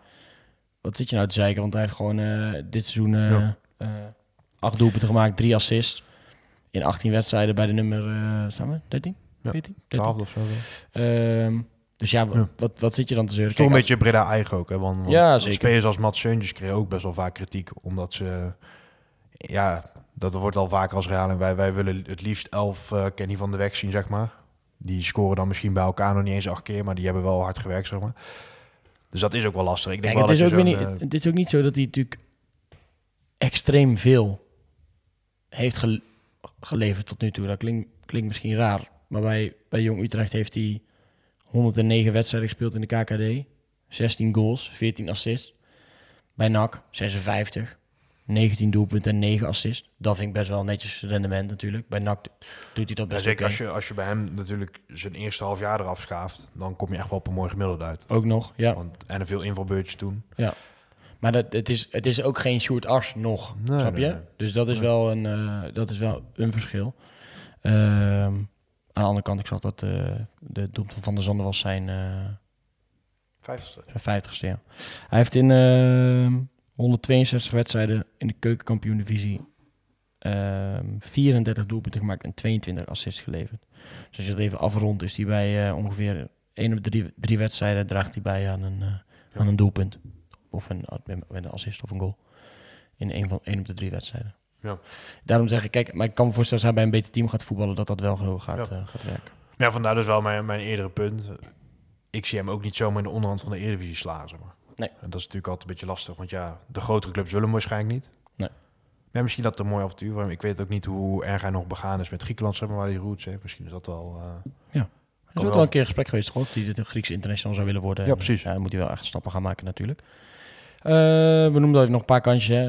wat zit je nou te zeiken? Want hij heeft gewoon eh, dit seizoen eh, Ja. eh, acht doelpunten gemaakt, drie assists. In 18 wedstrijden bij de nummer, staan we? 13? Ja, 14? 13? 12 of zo. Ehm, dus ja, wa- Ja. Wat, wat zit je dan te zeuren? is toch een beetje Breda eigen ook. Hè? Want, want Ja, spelers als Mats Seuntjes kregen ook best wel vaak kritiek. Omdat ze... Ja, dat wordt al vaker als herhaling. Wij, wij willen het liefst elf eh Kenny van de Weg zien, zeg maar. Die scoren dan misschien bij elkaar nog niet eens acht keer. Maar die hebben wel hard gewerkt, zeg maar. Dus dat is ook wel lastig. Ik denk Kijk, wel het, is ook niet, eh, het is ook niet zo dat hij natuurlijk extreem veel heeft gel- geleverd tot nu toe. Dat klinkt, klinkt misschien raar. Maar bij, bij Jong Utrecht heeft hij 109 wedstrijden gespeeld in de KKD. 16 goals, 14 assists. Bij NAC 56. 19 doelpunten en 9 assists. Dat vind ik best wel netjes rendement natuurlijk. Bij NAC doet hij dat ja, best zeker oké. als je, als je bij hem natuurlijk zijn eerste half jaar eraf schaaft. Dan kom je echt wel op een mooi gemiddelde uit. Ook nog, ja. Want, en er veel invalbeurtjes toen. Maar dat, het, is, het is ook geen Sjoerd Ars nog, Nee, snap je? nee. Dus dat is, wel een, eh, dat is wel een verschil. Ehm, aan de andere kant, ik zag dat eh, de doelpunt van de Zanden was zijn, eh Vijftigste. zijn 50ste. Ja. Hij heeft in ehm 162 wedstrijden in de keukenkampioen-divisie ehm 34 doelpunten gemaakt en 22 assists geleverd. Dus als je dat even afrondt, is hij bij eh, ongeveer 1 op de drie, drie wedstrijden draagt hij bij aan een, eh, aan een doelpunt. Of een, met een assist of een goal. In één, van, één op de drie wedstrijden. Ja. Daarom zeg ik, kijk, maar ik kan me voorstellen als hij bij een beter team gaat voetballen, dat dat wel gewoon gaat, Ja. eh, gaat werken. Ja, vandaar dus wel mijn, mijn eerdere punt. Ik zie hem ook niet zomaar in de onderhand van de Eredivisie slaan, zeg maar. Nee. En dat is natuurlijk altijd een beetje lastig, want ja, de grotere clubs willen hem waarschijnlijk niet. Nee. Ja, misschien dat een mooi avontuur. Ik weet ook niet hoe erg hij nog begaan is met Griekenland, zeg maar, waar hij roots heeft. Misschien is dat wel... eh, Er is ook wel een keer een gesprek geweest, toch? Dat hij de Griekse international zou willen worden. Ja, precies. Ja, dan moet hij wel echt stappen gaan maken natuurlijk. Eh, we noemden even nog een paar kansjes. Hè.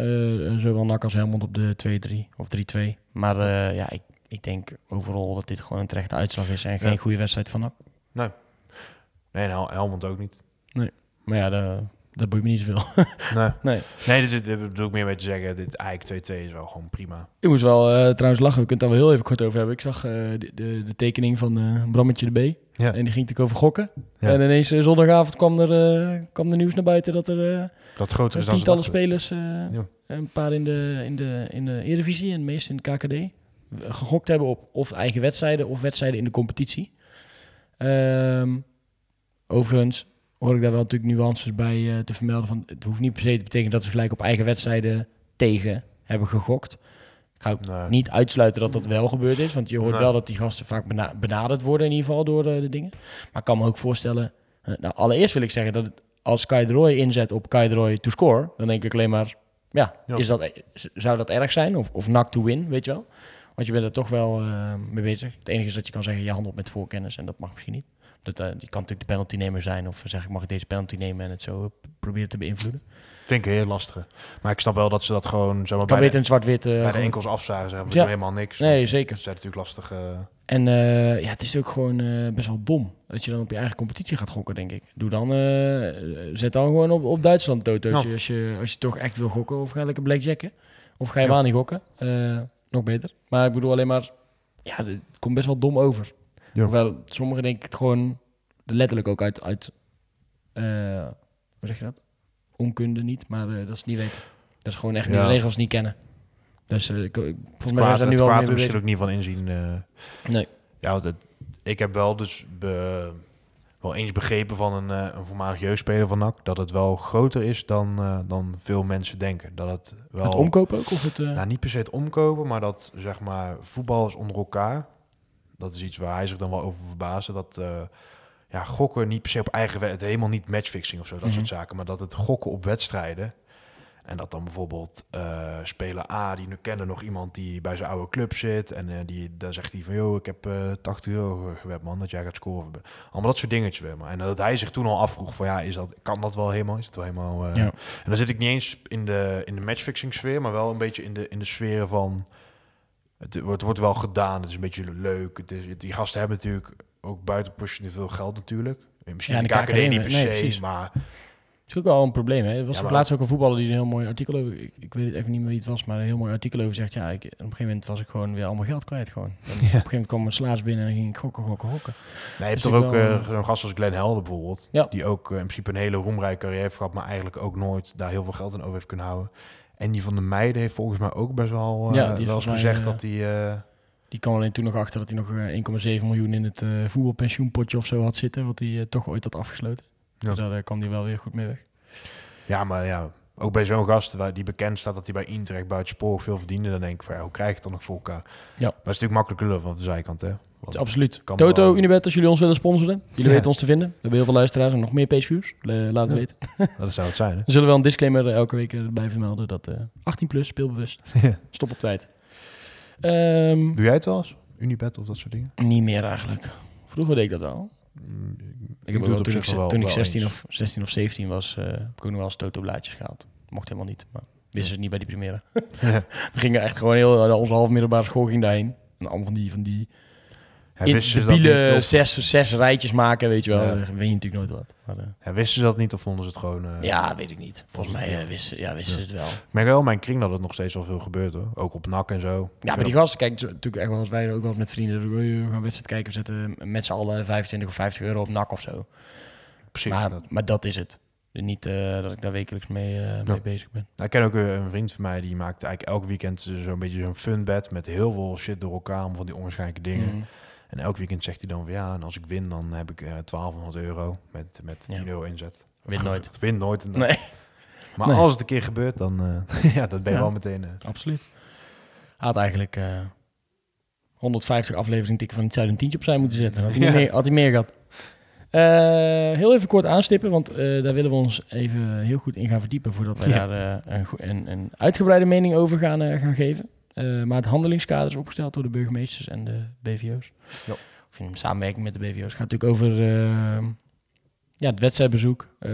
Eh, zowel NAC als Helmond op de 2-3 of 3-2. Maar eh, ja, ik, ik denk overal dat dit gewoon een terechte uitslag is. En geen Ja. goede wedstrijd van NAC. Nee, en Hel- Helmond ook niet. Maar ja, dat, dat boeit me niet zoveel. [laughs] Nee, nee. nee dus dit bedoel ik meer mee te zeggen. Dit eigenlijk 2-2 is wel gewoon prima. Ik moest wel eh, trouwens lachen. We kunnen het daar wel heel even kort over hebben. Ik zag eh, de, de, de tekening van eh Brammetje de B. Ja. En die ging natuurlijk over gokken. Ja. En ineens zondagavond kwam er, kwam er nieuws naar buiten dat er... Dat groter is tientallen spelers, eh, Ja. een paar in de, in, de, in de Eredivisie en de meeste in de KKD, gegokt hebben op of eigen wedstrijden of wedstrijden in de competitie. Ehm, overigens, hoor ik daar wel natuurlijk nuances bij eh, te vermelden. Van, het hoeft niet per se te betekenen dat ze gelijk op eigen wedstrijden tegen hebben gegokt. Ik ga ook Nee. niet uitsluiten dat dat wel gebeurd is. Want je hoort Nee. wel dat die gasten vaak bena- benaderd worden in ieder geval door eh, de dingen. Maar ik kan me ook voorstellen... eh, nou, allereerst wil ik zeggen dat het, als Kai de Roy inzet op Kai de Roy to score... dan denk ik alleen maar, ja, Ja. Is dat, zou dat erg zijn? Of, of nak to win, weet je wel? Want je bent er toch wel mee bezig. Het enige is dat je kan zeggen, je handelt met voorkennis. En dat mag misschien niet. Dat, eh, je kan natuurlijk de penaltynemer zijn. Of zeg ik mag deze penalty nemen en het zo eh, proberen te beïnvloeden. Vind ik heel lastig. Maar ik snap wel dat ze dat gewoon zeg maar, kan bij, de, zwart-wit... eh, bij de enkels afzagen. We Ja. helemaal niks. Nee, zeker. Dat is natuurlijk lastig. eh, En eh, ja, het is ook gewoon eh, best wel dom dat je dan op je eigen competitie gaat gokken, denk ik. Doe dan, eh, zet dan gewoon op, op Duitsland totootje Ja. als, je, als je toch echt wil gokken. Of ga je lekker blackjacken. Of ga je Ja. niet gokken. Eh, nog beter. Maar ik bedoel alleen maar, ja, het komt best wel dom over. Ja. Hoewel sommigen denk ik het gewoon letterlijk ook uit, uit eh, hoe zeg je dat? Onkunde niet, maar eh, dat is niet weten. Dat is gewoon echt Ja. de regels niet kennen. Dus eh, ik, ik- volgens mij zijn nu wel kwaad mee er misschien ook niet van inzien. Nee. Ja, het- ik heb wel dus be- wel eens begrepen van een, een voormalig jeugdspeler van NAC... dat het wel groter is dan, dan veel mensen denken. Dat het wel... Het omkopen ook? Of het, Nou, niet per se het omkopen, maar dat zeg maar voetballers onder elkaar. Dat is iets waar hij zich dan wel over verbaasde. Dat eh, ja, gokken niet per se op eigen wet, helemaal niet matchfixing of zo, dat Mhm. soort zaken. Maar dat het gokken op wedstrijden. En dat dan bijvoorbeeld eh, speler A, die nu kende nog iemand die bij zijn oude club zit. En eh, die, dan zegt hij van, joh, ik heb eh 80 euro gewet man, dat jij gaat scoren. Allemaal dat soort dingetjes weer. Maar. En dat hij zich toen al afvroeg van, ja, is dat, kan dat wel helemaal? Is het wel helemaal... Ja. En dan zit ik niet eens in de, in de matchfixing sfeer, maar wel een beetje in de, in de sfeer van... Het wordt, wordt wel gedaan, het is een beetje leuk. Het is, die gasten hebben natuurlijk ook buitenproportioneel veel geld natuurlijk. Misschien Ja, ja, de de KKD KKD niet per se, maar... Dat is ook wel een probleem. Hè? Er was Ja, maar- laatst ook een voetballer die een heel mooi artikel over... Ik, ik weet het even niet meer wie het was, maar een heel mooi artikel over zegt... Ja, ik, op een gegeven moment was ik gewoon weer allemaal geld kwijt gewoon. [laughs] En Op een gegeven moment kwam mijn slaas binnen en ging ik gokken, gokken, gokken. Nee, je hebt Dus toch ik ook wel, eh, zo'n gast als Glenn Helder bijvoorbeeld. Ja. Die ook eh, in principe een hele roemrijke carrière heeft gehad, maar eigenlijk ook nooit daar heel veel geld aan over heeft kunnen houden. En die van de meiden heeft volgens mij ook best wel, eh, Ja, die wel eens mij, gezegd eh, dat hij... eh, Die kwam alleen toen nog achter dat hij nog eh, 1,7 miljoen in het eh, voetbalpensioenpotje of zo had zitten. Wat hij eh, toch ooit had afgesloten. Ja. Dus daar eh, kwam hij wel weer goed mee weg. Ja, maar ja, ook bij zo'n gast waar die bekend staat dat hij bij Intrek buiten spoor veel verdiende, dan denk ik van ja, hoe krijg je het dan nog voor elkaar? Ja. Maar het is natuurlijk makkelijk lullen van de zijkant, hè? Want- absoluut. kan Toto, wel- Unibet, als jullie ons willen sponsoren. Jullie Ja. weten ons te vinden. We hebben heel veel luisteraars en nog meer pageviewers. Uh, laat het Ja. weten. [laughs] Dat zou het zijn, hè? We zullen wel een disclaimer elke week erbij vermelden. Dat eh 18 plus, speelbewust. [laughs] Ja. Stop op tijd. Ehm, Doe jij het wel eens? Unibet of dat soort dingen? niet meer eigenlijk. Vroeger deed ik dat wel. Mm, Ik heb ook het wel, op toen, zich ik, wel- toen ik wel 16 eens. of, 16 of 17 was, eh heb ik ook nog wel eens Toto-blaadjes gehaald. Mocht helemaal niet, maar wisten ze niet bij die. Ja. [laughs] We gingen echt gewoon heel... Onze half middelbare school ging daarheen. En allemaal van die, van die in, debiele niet, of, zes, zes rijtjes maken, weet je wel. Ja. Dan weet je natuurlijk nooit wat. Maar, eh, ja, wisten ze dat niet of vonden ze het gewoon... eh, ja, weet ik niet. Volgens mij eh, wisten, ja, wisten ze het wel. Ik merk wel mijn kring dat het nog steeds wel veel gebeurt, hoor. Ook op NAC en zo. Ja, maar die gasten kijken natuurlijk echt wel als wij ook wel eens met vrienden. dat We gaan wedstrijd kijken, we zetten met z'n allen 25 of 50 euro op nak of zo. Precies. Maar, dat- maar dat is het. Niet eh, dat ik daar wekelijks mee, eh, bezig ben. Nou, ik ken ook eh, een vriend van mij, die maakt eigenlijk elk weekend zo'n beetje zo'n fun bed met heel veel shit door elkaar, om van die onwaarschijnlijke dingen. Mhm. En elk weekend zegt hij dan van ja, en als ik win, dan heb ik eh 1200 euro met, met 10 Ja. euro inzet. Wint nooit. [laughs] Het wint nooit. Dan- Nee, Maar Nee. als het een keer gebeurt, dan eh, [laughs] ja, dan ben je Ja. wel meteen... eh, absoluut. Had eigenlijk eh 150 afleveringen tikken van het Zuid een tientje opzij moeten zetten. Had hij, Ja. meer, had hij meer gehad. Eh, heel even kort aanstippen, want daar willen we ons even heel goed in gaan verdiepen voordat wij daar een, een, een uitgebreide mening over gaan, gaan geven. Eh, maar het handelingskader is opgesteld door de burgemeesters en de BVO's. Ja. Of in samenwerking met de BVO's. Het gaat natuurlijk over eh, ja, het wedstrijdbezoek. Eh,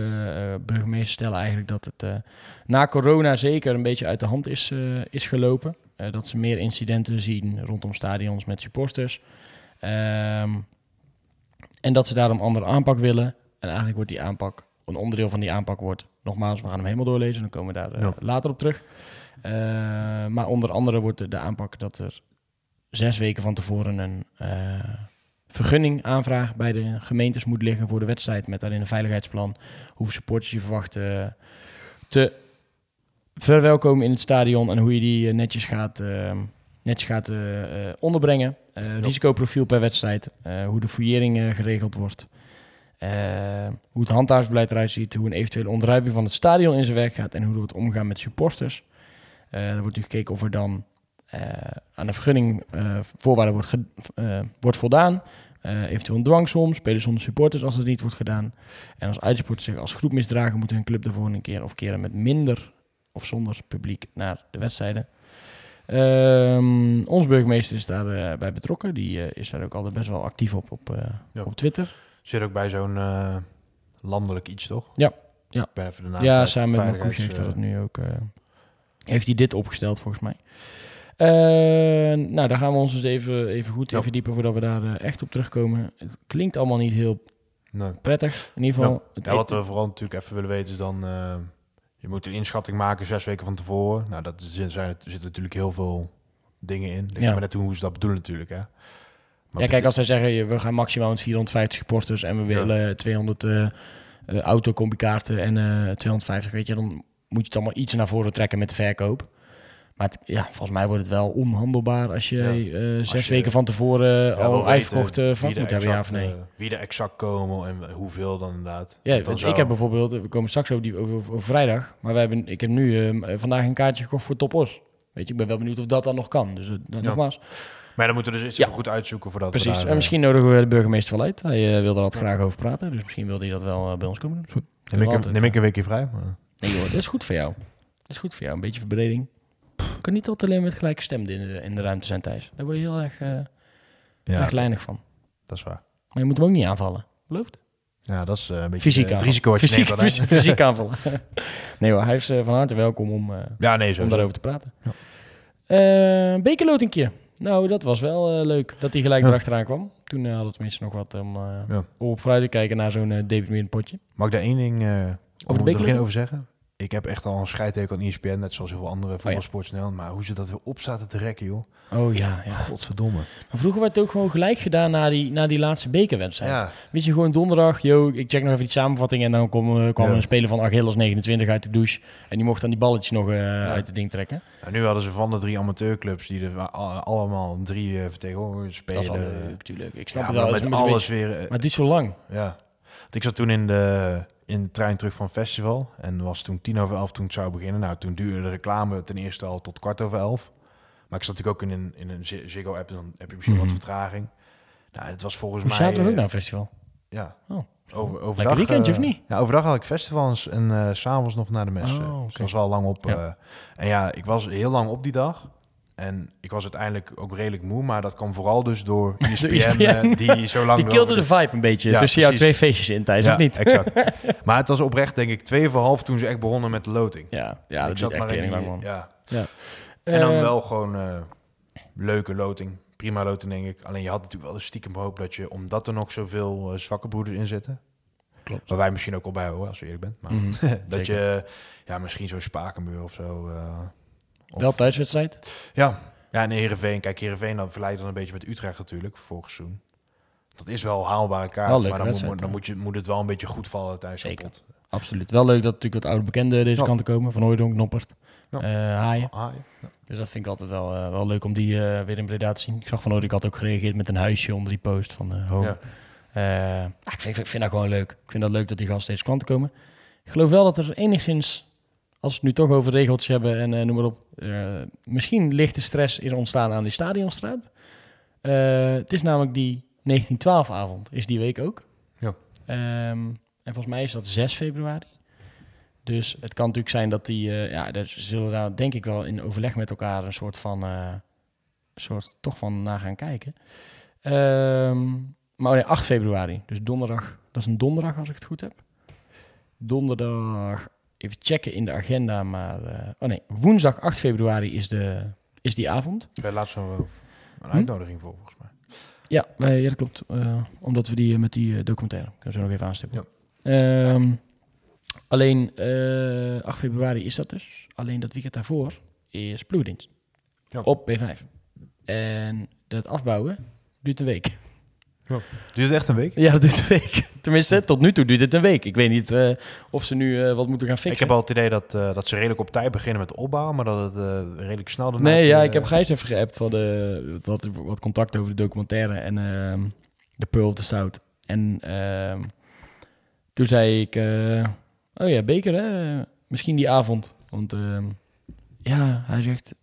burgemeesters stellen eigenlijk dat het na corona zeker een beetje uit de hand is, is gelopen. Dat ze meer incidenten zien rondom stadions met supporters. Ehm, en dat ze daarom andere aanpak willen. En eigenlijk wordt die aanpak, een onderdeel van die aanpak wordt, nogmaals, we gaan hem helemaal doorlezen, dan komen we daar Ja. later op terug. Eh, maar onder andere wordt de, de aanpak dat er zes weken van tevoren een eh, vergunning aanvraag bij de gemeentes moet liggen voor de wedstrijd. Met daarin een veiligheidsplan. Hoeveel supporters je verwacht eh, te verwelkomen in het stadion. En hoe je die eh, netjes gaat, eh, netjes gaat eh, eh, onderbrengen. Eh, Risicoprofiel per wedstrijd. eh, hoe de fouillering eh, geregeld wordt. Eh, hoe het handhavensbeleid eruit ziet, hoe een eventuele ontruiming van het stadion in zijn werk gaat en hoe er wordt omgaan met supporters. Eh er wordt nu gekeken of er dan eh, aan de vergunning eh, voorwaarden wordt, wordt voldaan. Eventueel een dwangsom, spelen zonder supporters als het niet wordt gedaan. En als uitsporters zich als groep misdragen, moet hun club de volgende keer of keren met minder of zonder publiek naar de wedstrijden. Ehm ons burgemeester is daarbij bij betrokken. Die is daar ook altijd best wel actief op op, Ja. op Twitter. Zit ook bij zo'n landelijk iets, toch? Ja, ja. Ik ben even de naam ja, samen met Marcouch heeft dat nu ook. Heeft hij dit opgesteld volgens mij. Eh, nou, daar gaan we ons dus even, even goed in Ja. verdiepen voordat we daar eh, echt op terugkomen. Het klinkt allemaal niet heel Nee. prettig. In ieder geval. het Ja, wat we vooral natuurlijk even willen weten is dan... eh, je moet een inschatting maken zes weken van tevoren. Nou, dat zijn, zijn, er zitten natuurlijk heel veel dingen in. Ligt Ja. maar net hoe ze dat bedoelen natuurlijk, hè. Maar ja, kijk, als zij zeggen, we gaan maximaal met 450 supporters en we Ja. willen 200 eh eh autocombi-kaarten en eh 250, weet je, dan moet je het allemaal iets naar voren trekken met de verkoop. Maar het- ja, volgens mij wordt het wel onhandelbaar als je Ja. eh, zes je- weken van tevoren Ja, al uitverkocht eh, vak er moet hebben, ja of nee. eh, wie er exact komen en hoeveel dan inderdaad. Ja, Dan want zou- ik heb bijvoorbeeld, we komen straks over, die, over, over vrijdag, maar we hebben, ik heb nu eh, vandaag een kaartje gekocht voor Topos. Weet je, ik ben wel benieuwd of dat dan nog kan. Dus eh, dan Ja. nogmaals, Maar dan moeten we dus even goed uitzoeken voordat precies. daar, en eh, misschien nodigen we de burgemeester wel uit. Hij eh, wil er altijd graag over praten, dus misschien wil hij dat wel eh, bij ons komen doen. Neem ik, een, neem ik een weekje vrij. Maar... Nee joh, dat is goed voor jou. Dat is goed voor jou, een beetje verbreding. Kan niet altijd alleen met gelijke stem in de, in de ruimte zijn, Thijs. Daar word je heel erg, eh Ja, erg lijnig van. dat is waar. Maar je moet hem ook niet aanvallen. Beloofd? Ja, dat is eh, een beetje Fysiek het risico fysiek, neemt. fysiek, fysiek aanvallen. [laughs] nee hoor, hij is eh, van harte welkom om... Ja, nee, om daarover te praten. Ja. Bekerlotingje. Nou, dat was wel leuk dat hij gelijk Ja. erachteraan kwam. Toen hadden we tenminste nog wat om, Ja. om op vooruit te kijken naar zo'n uh, potje. Mag ik daar één ding over de bekerloting? over zeggen? Ik heb echt al een scheidteken aan ESPN, net zoals heel veel Oh andere voetbalsportsnel. Maar hoe ze dat weer op zaten te rekken, joh. Oh ja, ja. Godverdomme. Maar vroeger werd het ook gewoon gelijk gedaan na die, na die laatste bekerwedstrijd. Ja, Weet je, gewoon donderdag, yo, ik check nog even die samenvatting en dan kwam, eh, kwam Ja. een speler van Achilles 29 uit de douche en die mocht dan die balletjes nog eh, uit het ding trekken. nou, nu hadden ze van de drie amateurclubs die er allemaal drie eh, vertegenwoordigers Dat is spelen. wel leuk, tuurlijk. Ik snap het wel. met alles weer... Maar het duurt zo lang. Ja. Want ik zat toen in de, in de trein terug van festival. En was toen tien over elf toen het zou beginnen. Nou, toen duurde de reclame ten eerste al tot kwart over elf. Maar ik zat natuurlijk ook in een, in een Zi- Ziggo-app. En dan heb je misschien Mhm. wat vertraging. Nou, het was volgens We mij... zaten er ook eh, naar een festival. Ja. Oh. Over, overdag, Lekker weekendje, eh, of niet? Ja, overdag had ik festivals en s s'avonds nog naar de mes. Oh. Dus was wel lang op. Ja. en ja, ik was heel lang op die dag. En ik was uiteindelijk ook redelijk moe. Maar dat kwam vooral dus door [laughs] ESPN, ESPN. eh, die zo lang... Die kilde de- vibe een beetje Ja, tussen jouw twee feestjes in, Thijs, ja, of niet? exact. [laughs] maar het was oprecht, denk ik, twee voor half toen ze echt begonnen met de loting. Ja, ja dat is echt die- lang, man. Ja. Ja. En dan Eh, wel gewoon eh, leuke loting. Prima loting, denk ik. Alleen je had natuurlijk wel de stiekem hoop dat je, omdat er nog zoveel zwakke broeders in zitten, Klopt. waar wij misschien ook al bij horen, als je eerlijk bent, maar Mhm. [laughs] dat zeker. je, ja, misschien zo'n Spakenbuur of zo. Of- Wel thuiswedstrijd? Ja, ja, en Heerenveen. Kijk, Heerenveen dan verleidt dan een beetje met Utrecht natuurlijk, vorig seizoen. Dat is wel haalbare kaart, Wel maar dan, moet, wedstrijd, dan ja. moet, je, moet het wel een beetje goed vallen tijdens Zeker. pot. Absoluut. Wel leuk dat natuurlijk wat oude bekenden deze Ja. kant komen. Van Hooijdonk, Noppert, Ja. eh, Haaien. Ja. Dus dat vind ik altijd wel, eh, wel leuk om die eh, weer in Breda te zien. Ik zag van Hooijdonk had ook gereageerd met een huisje onder die post van eh Home. Ja. Ik, vind, ik vind dat gewoon leuk. Ik vind dat leuk dat die gasten steeds klanten komen. Ik geloof wel dat er enigszins, als we het nu toch over regeltjes hebben en eh, noem maar op, eh, misschien lichte stress is ontstaan aan die stadionstraat. Eh, het is namelijk die 1912-avond, is die week ook. Ja. Ehm, en volgens mij is dat 6 februari. Dus het kan natuurlijk zijn dat die, ja, daar zullen daar denk ik wel in overleg met elkaar een soort van, soort toch van naar gaan kijken. Ehm, maar oh nee, 8 februari, dus donderdag, dat is een donderdag als ik het goed heb. Donderdag, even checken in de agenda, maar, eh, oh nee, woensdag 8 februari is, de, is die avond. Laatst nog wel een Hm? uitnodiging voor, volgens mij. Ja, eh, ja dat klopt. Eh, omdat we die met die documentaire, kunnen we zo nog even aanstippen. Ehm, alleen eh 8 februari is dat dus. Alleen dat weekend daarvoor is ploegdienst. Ja. Op B5. En dat afbouwen duurt een week. Duurt het echt een week? Ja, dat duurt een week. Tenminste, tot nu toe duurt het een week. Ik weet niet eh, of ze nu eh, wat moeten gaan fixen. Ik heb al het idee dat, eh, dat ze redelijk op tijd beginnen met de opbouw, maar dat het redelijk snel daarna... Nee, ja, ik heb Gijs even geappt van de, wat, wat contact over de documentaire en ehm, de Pearl of the South. En ehm, toen zei ik, oh ja, beker hè, misschien die avond. Want ehm, ja, hij zegt,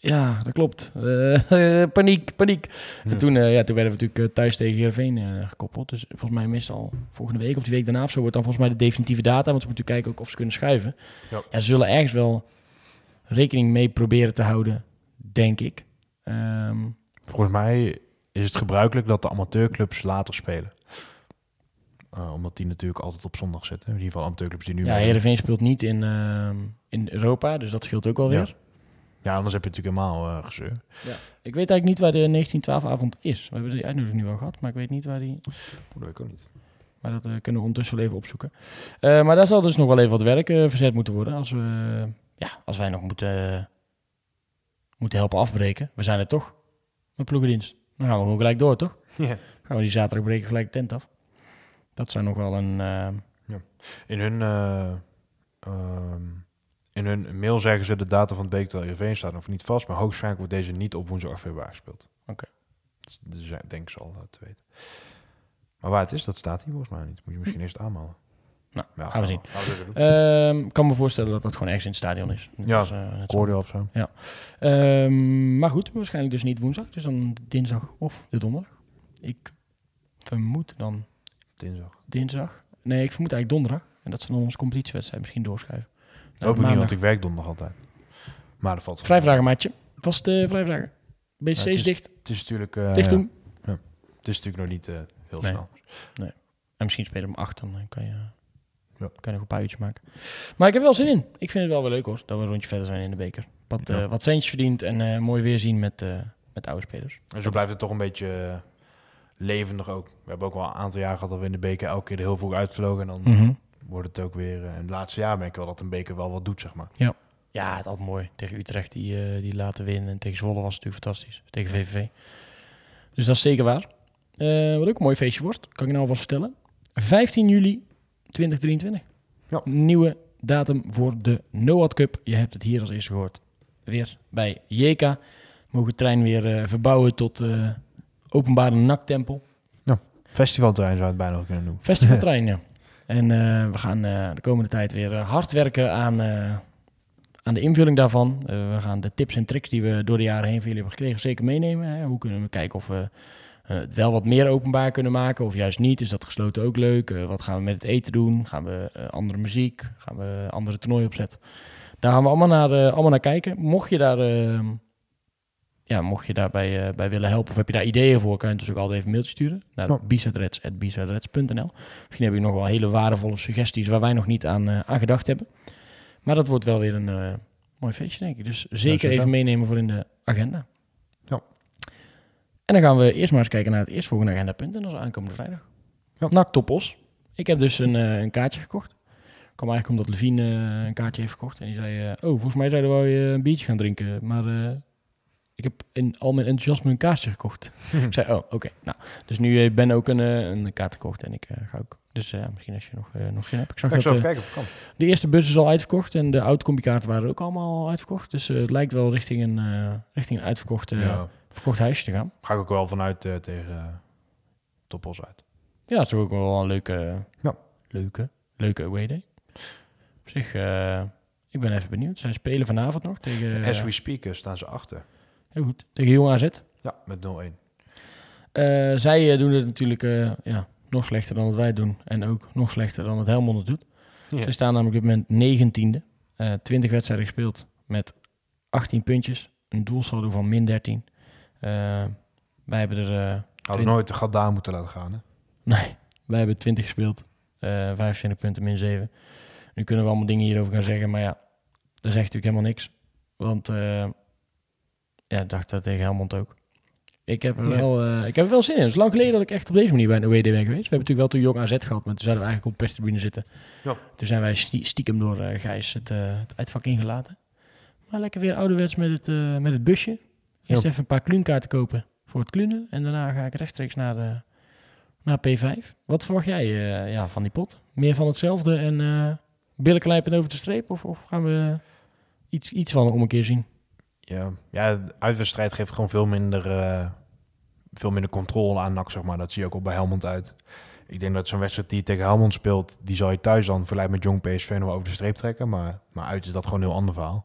ja, dat klopt. Eh, [laughs] paniek, paniek. Ja. En toen, eh, ja, toen werden we natuurlijk eh, thuis tegen Heerenveen gekoppeld. Dus volgens mij meestal volgende week of die week daarna of zo wordt dan volgens mij de definitieve data. Want we moeten kijken ook of ze kunnen schuiven. Ja. Ja, ze zullen ergens wel rekening mee proberen te houden, denk ik. Ehm, Volgens mij is het gebruikelijk dat de amateurclubs later spelen. Omdat die natuurlijk altijd op zondag zitten. In ieder geval amateurclubs die nu... ja. Heerenveen speelt niet in, ehm, in Europa, dus dat scheelt ook wel Ja. weer. Ja, anders heb je natuurlijk helemaal eh gezeur. Ik weet eigenlijk niet waar de 1912-avond is. We hebben die uitnodiging nu wel gehad, maar ik weet niet waar die... Oeh, dat weet ik ook niet. Maar dat eh, kunnen we ondertussen wel even opzoeken. Eh, maar daar zal dus nog wel even wat werk verzet moeten worden. Als, we, ja, als wij nog moeten, moeten helpen afbreken. We zijn er toch, met ploegendienst. Dan gaan we gewoon gelijk door, toch? Ja. Gaan we die zaterdag breken gelijk de tent af. Dat zou nog wel een... eh, In hun, eh, ehm, in hun mail zeggen ze de data van het Beektel Heerenveen staat nog niet vast. Maar hoogstwaarschijnlijk wordt deze niet op woensdag 8 februari gespeeld. Oké. Is- Dus denk ze al te weten. Maar waar het is, dat staat hier volgens mij niet. Moet je misschien eerst aanmelden. Nou, Ja, gaan we zien. Zo doen. Ehm, ik kan me voorstellen dat dat gewoon ergens in het stadion is. Ja, als, eh, of zo. Ehm, maar goed, waarschijnlijk dus niet woensdag. Dus dan dinsdag of de donderdag. Ik vermoed dan Dinsdag. dinsdag. Nee, ik vermoed eigenlijk donderdag. En dat ze dan onze competitiewedstrijd misschien doorschuiven. Nou, Ook niet, want ik werk donderdag altijd. Maar dat valt. Vrijvragen, maatje. Vast uh, vrijvragen. BCC Ja, is dicht. Het is natuurlijk... eh, Dicht ja, doen. het is natuurlijk nog niet eh, heel Nee. snel. En misschien spelen we om acht. Dan eh, kan je, Ja. kan je nog een paar uurtjes maken. Maar ik heb wel zin in. Ik vind het wel weer leuk hoor. Dat we een rondje verder zijn in de beker. Wat, Ja. eh, wat centjes verdiend. En eh, mooi weer zien met, eh, met oude spelers. En zo blijft het toch een beetje eh, levendig ook. We hebben ook wel een aantal jaar gehad dat we in de beker elke keer er heel vroeg uitvlogen. En dan Mhm. Wordt het ook weer... eh, en het laatste jaar merk ik wel dat een beker wel wat doet, zeg maar. Ja, het is altijd mooi. Tegen Utrecht die, eh, die laten winnen. En tegen Zwolle was het natuurlijk fantastisch. Tegen VVV. Dus dat is zeker waar. Eh, wat ook een mooi feestje wordt, kan ik nou alvast vertellen. 15 juli 2023. Ja. Nieuwe datum voor de NOAD Cup. Je hebt het hier als eerste gehoord. Weer bij JK. Mogen het trein weer eh, verbouwen tot eh, openbare naktempel. Festivalterrein zou je het bijna nog kunnen noemen. Festivaltrein, [laughs] ja. En eh, we gaan eh, de komende tijd weer eh, hard werken aan, aan de invulling daarvan. We gaan de tips en tricks die we door de jaren heen van jullie hebben gekregen zeker meenemen. Hè. Hoe kunnen we kijken of we het wel wat meer openbaar kunnen maken of juist niet. Is dat gesloten ook leuk? Wat gaan we met het eten doen? Gaan we andere muziek? Gaan we andere toernooien opzetten? Daar gaan we allemaal naar, allemaal naar kijken. Mocht je daar... ja, mocht je daarbij eh, bij willen helpen of heb je daar ideeën voor, kan je natuurlijk altijd even een mailtje sturen naar bizarreds.bizarreds.nl. Misschien heb je nog wel hele waardevolle suggesties waar wij nog niet aan, eh, aan gedacht hebben. Maar dat wordt wel weer een eh, mooi feestje, denk ik. Dus zeker even meenemen voor in de agenda. Ja. En dan gaan we eerst maar eens kijken naar het eerstvolgende agendapunt. En dat is aankomende vrijdag. Ja. NAC. Ik heb dus een, een kaartje gekocht. kwam eigenlijk omdat Levine een kaartje heeft gekocht. En die zei, oh, volgens mij zouden we een biertje gaan drinken. Maar ik heb in al mijn enthousiasme een kaartje gekocht. [laughs] ik zei, oh, oké. Nou, dus nu eh, ben ook een, eh, een kaart gekocht en ik eh, ga ook. Dus misschien als je nog, nog zin hebt. Ik zag ik dat even kijken of het kan. de eerste bus is al uitverkocht en de oud-combiekaarten waren ook allemaal uitverkocht. Dus het lijkt wel richting een, richting een uitverkocht ja. verkocht huisje te gaan. Ga ik ook wel vanuit tegen Toppos uit. Ja, dat is ook wel een leuke, Ja. leuke, leuke away day. Op zich, ik ben even benieuwd. Zij spelen vanavond nog tegen, As we speak staan ze achter. Heel goed, tegen Jong AZ. Ja, met 0-1. Eh, zij eh, doen het natuurlijk eh, ja, nog slechter dan wat wij doen. En ook nog slechter dan het Helmond het doet. Ja. Zij staan namelijk op dit moment negentiende. eh 20 wedstrijden gespeeld met 18 puntjes. Een doelsaldo van min 13. Eh, wij hebben er... Hadden nooit de gat daar moeten laten gaan. Hè? nee, wij hebben 20 gespeeld. eh 25 punten, min 7. Nu kunnen we allemaal dingen hierover gaan zeggen. Maar ja, dat zegt natuurlijk helemaal niks. Want ja, dacht dat tegen Helmond ook. Ik heb, er wel, eh, ik heb er wel zin in. Het is lang geleden dat ik echt op deze manier bij een WD ben geweest. We hebben natuurlijk wel toen Jong AZ gehad, maar toen zouden we eigenlijk op de perstribune zitten. Ja. Toen zijn wij stie- stiekem door eh, Gijs het, eh, het uitvak ingelaten. Maar lekker weer ouderwets met het, met het busje. Eerst Ja. even een paar kluunkaarten kopen voor het klunen. En daarna ga ik rechtstreeks naar, de, naar P5. Wat verwacht jij ja, van die pot? Meer van hetzelfde en billen knijpen over de streep? Of, of gaan we iets, iets van om een keer zien? Ja, ja, uitwedstrijd geeft gewoon veel minder, eh, veel minder controle aan NAC, zeg maar. Dat zie je ook al bij Helmond uit. Ik denk dat zo'n wedstrijd die tegen Helmond speelt, die zal je thuis dan verleid met jong PSV nog over de streep trekken. Maar, maar uit is dat gewoon een heel ander verhaal.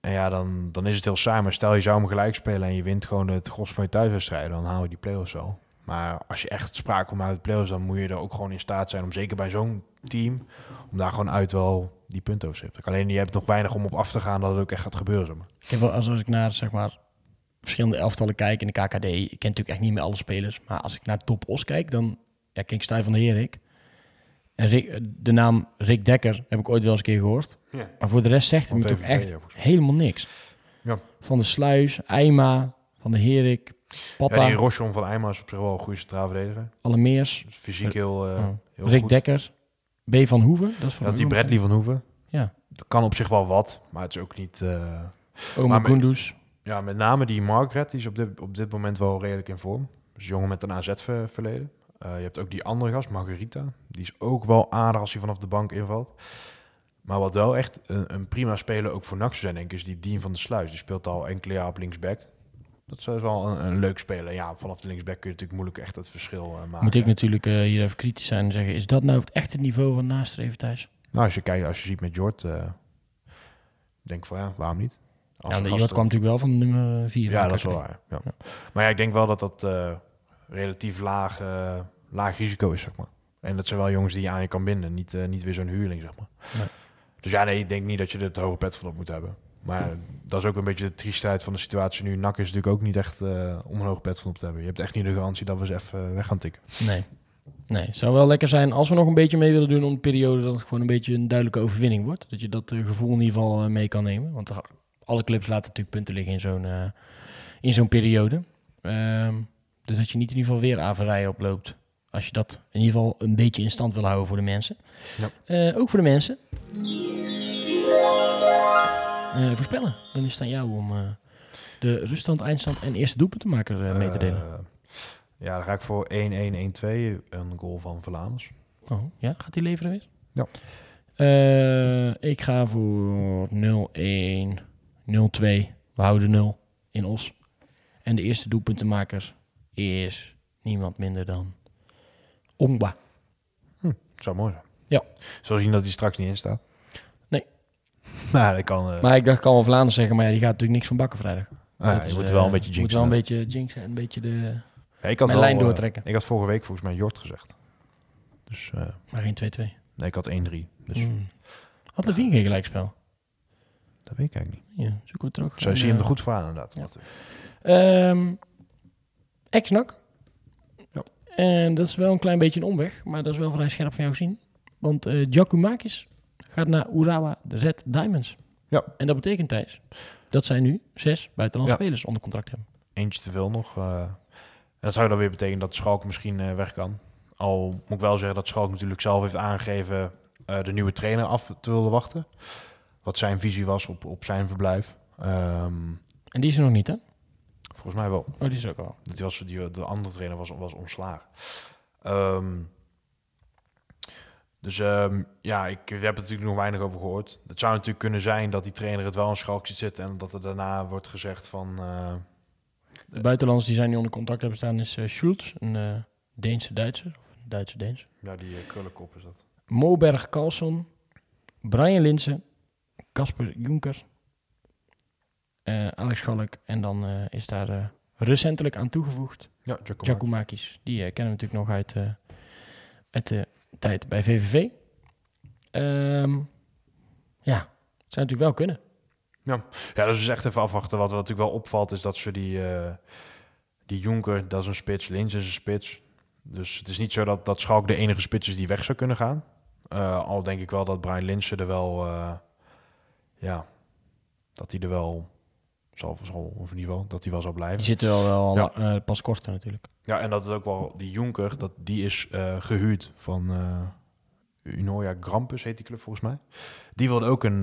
En ja, dan, dan is het heel saai. Maar stel je zou hem gelijk spelen en je wint gewoon het gros van je thuiswedstrijden, dan haal je die play-offs wel. Maar als je echt sprake komt uit de play-offs, dan moet je er ook gewoon in staat zijn om zeker bij zo'n team, om daar gewoon uit wel die punten over te. Alleen je hebt nog weinig om op af te gaan dat het ook echt gaat gebeuren. Zeg maar. Ik heb wel, als als ik naar zeg maar, verschillende elftallen kijk in de KKD, ik ken natuurlijk echt niet meer alle spelers, maar als ik naar Top Os kijk, dan ja, ken ik Stijn van der Herik. En Rick, de naam Rick Dekker heb ik ooit wel eens een keer gehoord. Ja. Maar voor de rest zegt hij Van me toch echt ja, helemaal niks. Ja. Van de Sluis, Eima, Van de Herik, Papa, Ja, die Rochon van Eijma is op zich wel een goede centraal verdediger. Allemeers, Dus fysiek heel, oh. heel Rick goed. Dekker, B. van Hoeven. Dat is van Dat die. Bradley van Hoeven. Ja. Dat kan op zich wel wat, maar het is ook niet... eh, Oma Kunduz. Ja, met name die Margaret, die is op dit, op dit moment wel redelijk in vorm. Dus jongen met een AZ-verleden. Eh, je hebt ook die andere gast, Margarita. Die is ook wel aardig als hij vanaf de bank invalt. Maar wat wel echt een, een prima speler ook voor NAC zijn, denk ik, is die Dean van der Sluis. Die speelt al enkele jaar op linksback. Dat is wel een, een leuk speler. Ja, vanaf de linksback kun je natuurlijk moeilijk echt het verschil eh, maken. Moet ik natuurlijk eh, hier even kritisch zijn en zeggen, is dat nou het echte niveau van nastreven thuis? Nou, als je kijkt, als je ziet met Jort, eh, denk ik van ja, waarom niet? Als Ja, de er- kwam natuurlijk wel van nummer 4. Ja, dat is wel waar. Ja. Maar ja, ik denk wel dat dat relatief laag, laag risico is, zeg maar. En dat zijn wel jongens die je aan je kan binden, niet, eh, niet weer zo'n huurling, zeg maar. Nee. Dus ja, nee, ik denk niet dat je er het hoge pet van op moet hebben. Maar dat is ook een beetje de triestheid van de situatie nu. NAC is natuurlijk ook niet echt eh, om een hoge pet van op te hebben. Je hebt echt niet de garantie dat we ze even weg gaan tikken. Nee. Nee, het zou wel lekker zijn als we nog een beetje mee willen doen om de periode dat het gewoon een beetje een duidelijke overwinning wordt. Dat je dat eh, gevoel in ieder geval eh, mee kan nemen. Want alle clubs laten natuurlijk punten liggen in zo'n eh, in zo'n periode. Ehm, dus dat je niet in ieder geval weer averijen oploopt. Als je dat in ieder geval een beetje in stand wil houden voor de mensen. Ja. Eh, ook voor de mensen. Eh, voorspellen. Dan is het aan jou om eh, de ruststand, eindstand en eerste doelpuntenmaker eh mee te delen. Ja, dan ga ik voor 1-1-1-2, een goal van Verlaners. Oh, ja? Gaat die leveren weer? Ja. Eh, ik ga voor 0-1, 0-2. We houden 0 in Os. En de eerste doelpuntenmaker is niemand minder dan Ongba. Het zou mooi zijn. Ja. Zo zien dat hij straks niet in staat. Dat kan... eh, Maar ik dacht, ik kan wel Vlaanderen zeggen, maar ja, die gaat natuurlijk niks van bakken vrijdag. ah, Dat je is, moet eh, wel een beetje moet jinxen. wel een beetje jinxen en een beetje de... Ja, ik had mijn wel, lijn eh, doortrekken. ik had vorige week volgens mij Jort gezegd. Dus eh, Maar geen 2-2. nee, ik had 1-3. Dus Mm. Had Levine geen gelijkspel? dat weet ik eigenlijk niet. Ja, zoeken we terug. Zo zie je hem er goed voor aan inderdaad. Ja. Ex-NAC. Ja. En dat is wel een klein beetje een omweg, maar dat is wel vrij scherp van jou gezien. Want eh Giacomakis gaat naar Urawa Red Diamonds. Ja. En dat betekent, Thijs, dat zij nu zes buitenlandse Ja. spelers onder contract hebben. Eentje te veel nog. en dat zou dan weer betekenen dat Schalke misschien eh, weg kan. Al moet ik wel zeggen dat Schalke natuurlijk zelf heeft aangegeven eh, de nieuwe trainer af te willen wachten. Wat zijn visie was op, op zijn verblijf. Ehm, En die is er nog niet, hè? volgens mij wel. Oh, die is er ook al. Dat die was, die, de andere trainer was, was ontslagen. Ehm, dus ehm, ja, ik heb er natuurlijk nog weinig over gehoord. Het zou natuurlijk kunnen zijn dat die trainer het wel in schalk ziet zitten... en dat er daarna wordt gezegd van... eh, De buitenlanders die zijn nu onder contract hebben staan is eh Schultz, een eh, Deense Duitser. Of een Duitse Deens. ja, die krullenkop is dat. Moberg Carlson, Brian Linsen, Casper Jonker, eh, Alex Schalk en dan is daar recentelijk aan toegevoegd Ja. Giacomakis. Die kennen we natuurlijk nog uit, uit de tijd bij VVV. Ehm, ja, zou natuurlijk wel kunnen. Ja, dus is echt even afwachten. Wat, wat natuurlijk wel opvalt is dat ze die, eh die Jonker, dat is een spits, Lins is een spits. Dus het is niet zo dat, dat Schalk de enige spits is die weg zou kunnen gaan. Eh, al denk ik wel dat Brian Linsen er wel, eh, ja, dat hij er wel zal, zal, of in ieder geval, dat hij wel zal blijven. Die zitten wel, wel Ja. eh, pas korter natuurlijk. Ja, en dat is ook wel die Jonker, dat, die is eh, gehuurd van Unoya Grampus, heet die club volgens mij. Die wilde ook een,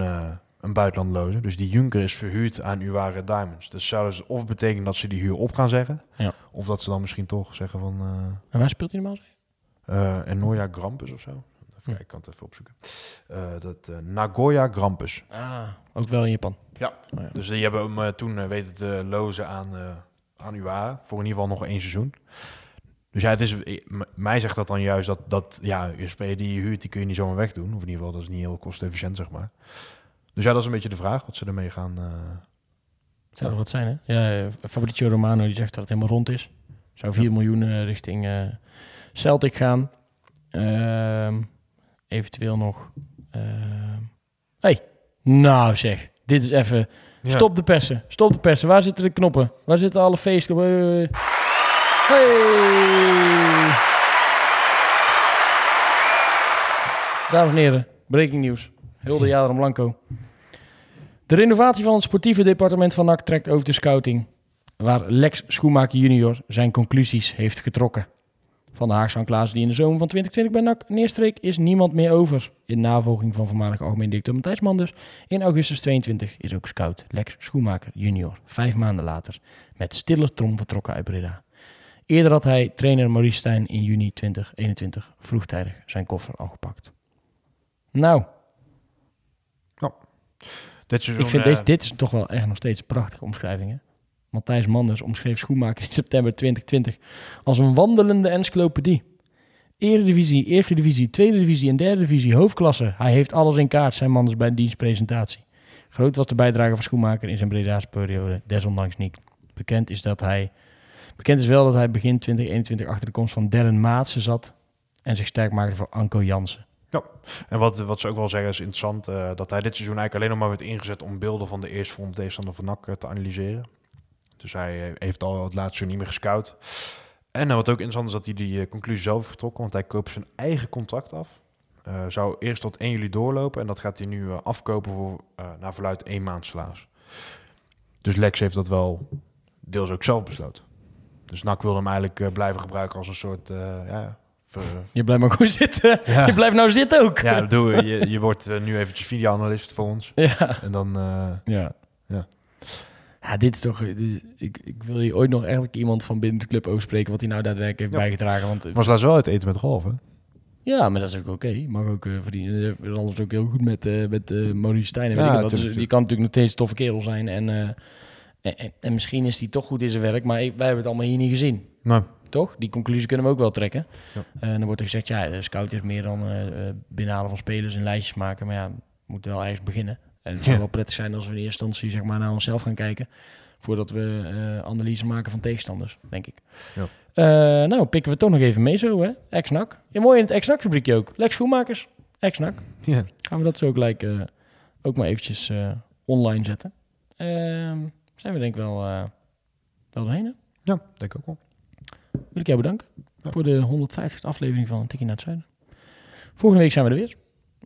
een buitenland lozen. Dus die Junker is verhuurd aan Uware Diamonds. Dus zou dus of betekenen dat ze die huur op gaan zeggen, Ja. of dat ze dan misschien toch zeggen van uh, En waar speelt hij normaal? uh, Unoya Grampus of zo. Even kijken, ik kan het even opzoeken. Eh, dat eh, Nagoya Grampus. Ah, ook wel in Japan. Ja. Oh, ja. Dus die hebben hem eh, toen eh, weten te lozen aan, eh aan UA voor in ieder geval nog één seizoen. Dus ja, het is, eh, mij zegt dat dan juist dat, dat ja, speler die je huurt, die kun je niet zomaar wegdoen. Of in ieder geval, dat is niet heel kostefficiënt, zeg maar. Dus ja, dat is een beetje de vraag, wat ze ermee gaan... eh, Zou er wat zijn, hè? Ja, eh, Fabrizio Romano die zegt dat het helemaal rond is. Zou 4 miljoen eh, richting eh, Celtic gaan. Ehm, eventueel nog... ehm hey, nou zeg. Dit is even... ja. Stop de persen. Stop de persen. Waar zitten de knoppen? Waar zitten alle feestknoppen? Eh, Hey! Dames en heren, breaking news. Hilde Jader Blanco. De renovatie van het sportieve departement van NAC trekt over de scouting, waar Lex Schoenmaker junior zijn conclusies heeft getrokken. Van de Haagse Klaas die in de zomer van 2020 bij NAC neerstreek, is niemand meer over. In navolging van voormalig algemeen directeur Matthijs Manders. In augustus 22 is ook scout Lex Schoenmaker junior, vijf maanden later, met stille trom vertrokken uit Breda. Eerder had hij trainer Maurice Stijn in juni 2021 vroegtijdig zijn koffer al gepakt. Nou, Dit seizoen, ik vind eh, deze, dit is toch wel echt nog steeds een prachtige omschrijving. Hè? Matthijs Manders omschreef Schoenmaker in september 2020 als een wandelende encyclopedie. Eredivisie, Eerste Divisie, Tweede Divisie en Derde Divisie, hoofdklasse. Hij heeft alles in kaart, zei Manders bij de dienstpresentatie. Groot was de bijdrage van Schoenmaker in zijn Breda's periode, desondanks niet. Bekend is, dat hij, bekend is wel dat hij begin 2021 achter de komst van Darren Maatsen zat en zich sterk maakte voor Anko Jansen. En wat, wat ze ook wel zeggen is interessant, eh, dat hij dit seizoen eigenlijk alleen nog maar werd ingezet om beelden van de eerstvolgende tegenstander van NAC eh, te analyseren. Dus hij eh, heeft al het laatste niet meer gescout. En eh, wat ook interessant is dat hij die eh, conclusie zelf vertrokken, want hij koopt zijn eigen contract af. Zou eerst tot 1 juli doorlopen en dat gaat hij nu afkopen voor, eh naar verluid één maand salaris. Dus Lex heeft dat wel deels ook zelf besloten. Dus NAC wil hem eigenlijk blijven gebruiken als een soort, ja, ver- Je blijft maar goed zitten. [laughs] Ja. Je blijft nou zitten ook. ja, dat doen we. Je, je wordt nu eventjes videoanalist voor ons. [laughs] ja. En dan, Ja. Ja. Ja, dit is toch... dit is- ik, ik wil hier ooit nog eigenlijk iemand van binnen de club over spreken... wat hij nou daadwerkelijk heeft Ja. bijgedragen. Want, was laatst wel uit eten met golf, hè? ja, maar dat is ook oké. Mag ook eh verdienen. Anders ook heel goed met, eh met eh Maurice Stijn. en Ja, weet ik wat. Dus die kan natuurlijk nog steeds een toffe kerel zijn. En, eh, en, en, en misschien is hij toch goed in zijn werk. Maar ik- wij hebben het allemaal hier niet gezien. Nou, Toch? Die conclusie kunnen we ook wel trekken. Ja. Eh, en dan wordt er gezegd, ja, de scout is meer dan eh, eh, binnenhalen van spelers en lijstjes maken. Maar ja, we moeten wel ergens beginnen. En het zou Ja. wel prettig zijn als we in eerste instantie zeg maar, naar onszelf gaan kijken. Voordat we eh, analyse maken van tegenstanders, denk ik. Ja. Eh, nou, pikken we toch nog even mee zo, hè? Ex-NAC. Ja, mooi in het rubriekje ook. Lex Schoenmakers, ex-NAC. ja. Gaan we dat zo gelijk eh, ook maar eventjes online zetten. Ehm, zijn we denk ik wel, wel doorheen, hè? ja, denk ik ook wel. wil ik jou bedanken Ja. voor de 150 aflevering van Tikkie naar het Zuiden. Volgende week zijn we er weer.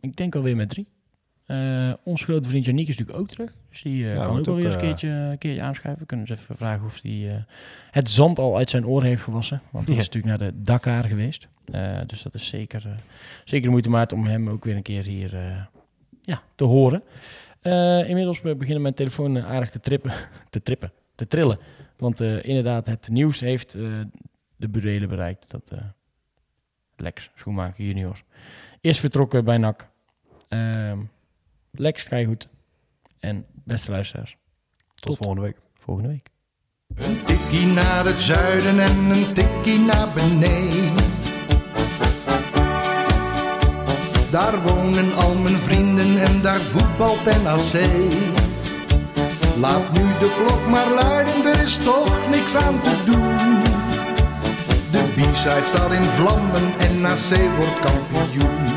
Ik denk alweer met drie. Eh onze grote vriend Janiek is natuurlijk ook terug. Dus die eh, Ja, kan ook wel weer eens een eh, keertje, een keertje aanschuiven. We kunnen eens even vragen of hij het zand al uit zijn oren heeft gewassen. Want hij Ja. is natuurlijk naar de Dakar geweest. Dus dat is zeker, zeker de moeite waard om hem ook weer een keer hier ja, te horen. Inmiddels be- beginnen mijn telefoon aardig te trippen, [laughs] te trippen, te trillen. Want inderdaad, het nieuws heeft de burelen bereikt dat Lex Schoenmaker junior is vertrokken bij NAC. Ehm, Lex, ga je goed. En beste luisteraars, Tot, Tot. volgende week. volgende week. Een tikkie naar het zuiden en een tikkie naar beneden. Daar wonen al mijn vrienden en daar voetbalt NAC. Laat nu de klok maar luiden, er is toch niks aan te doen. De B-side staat in vlammen en NAC wordt kampioen.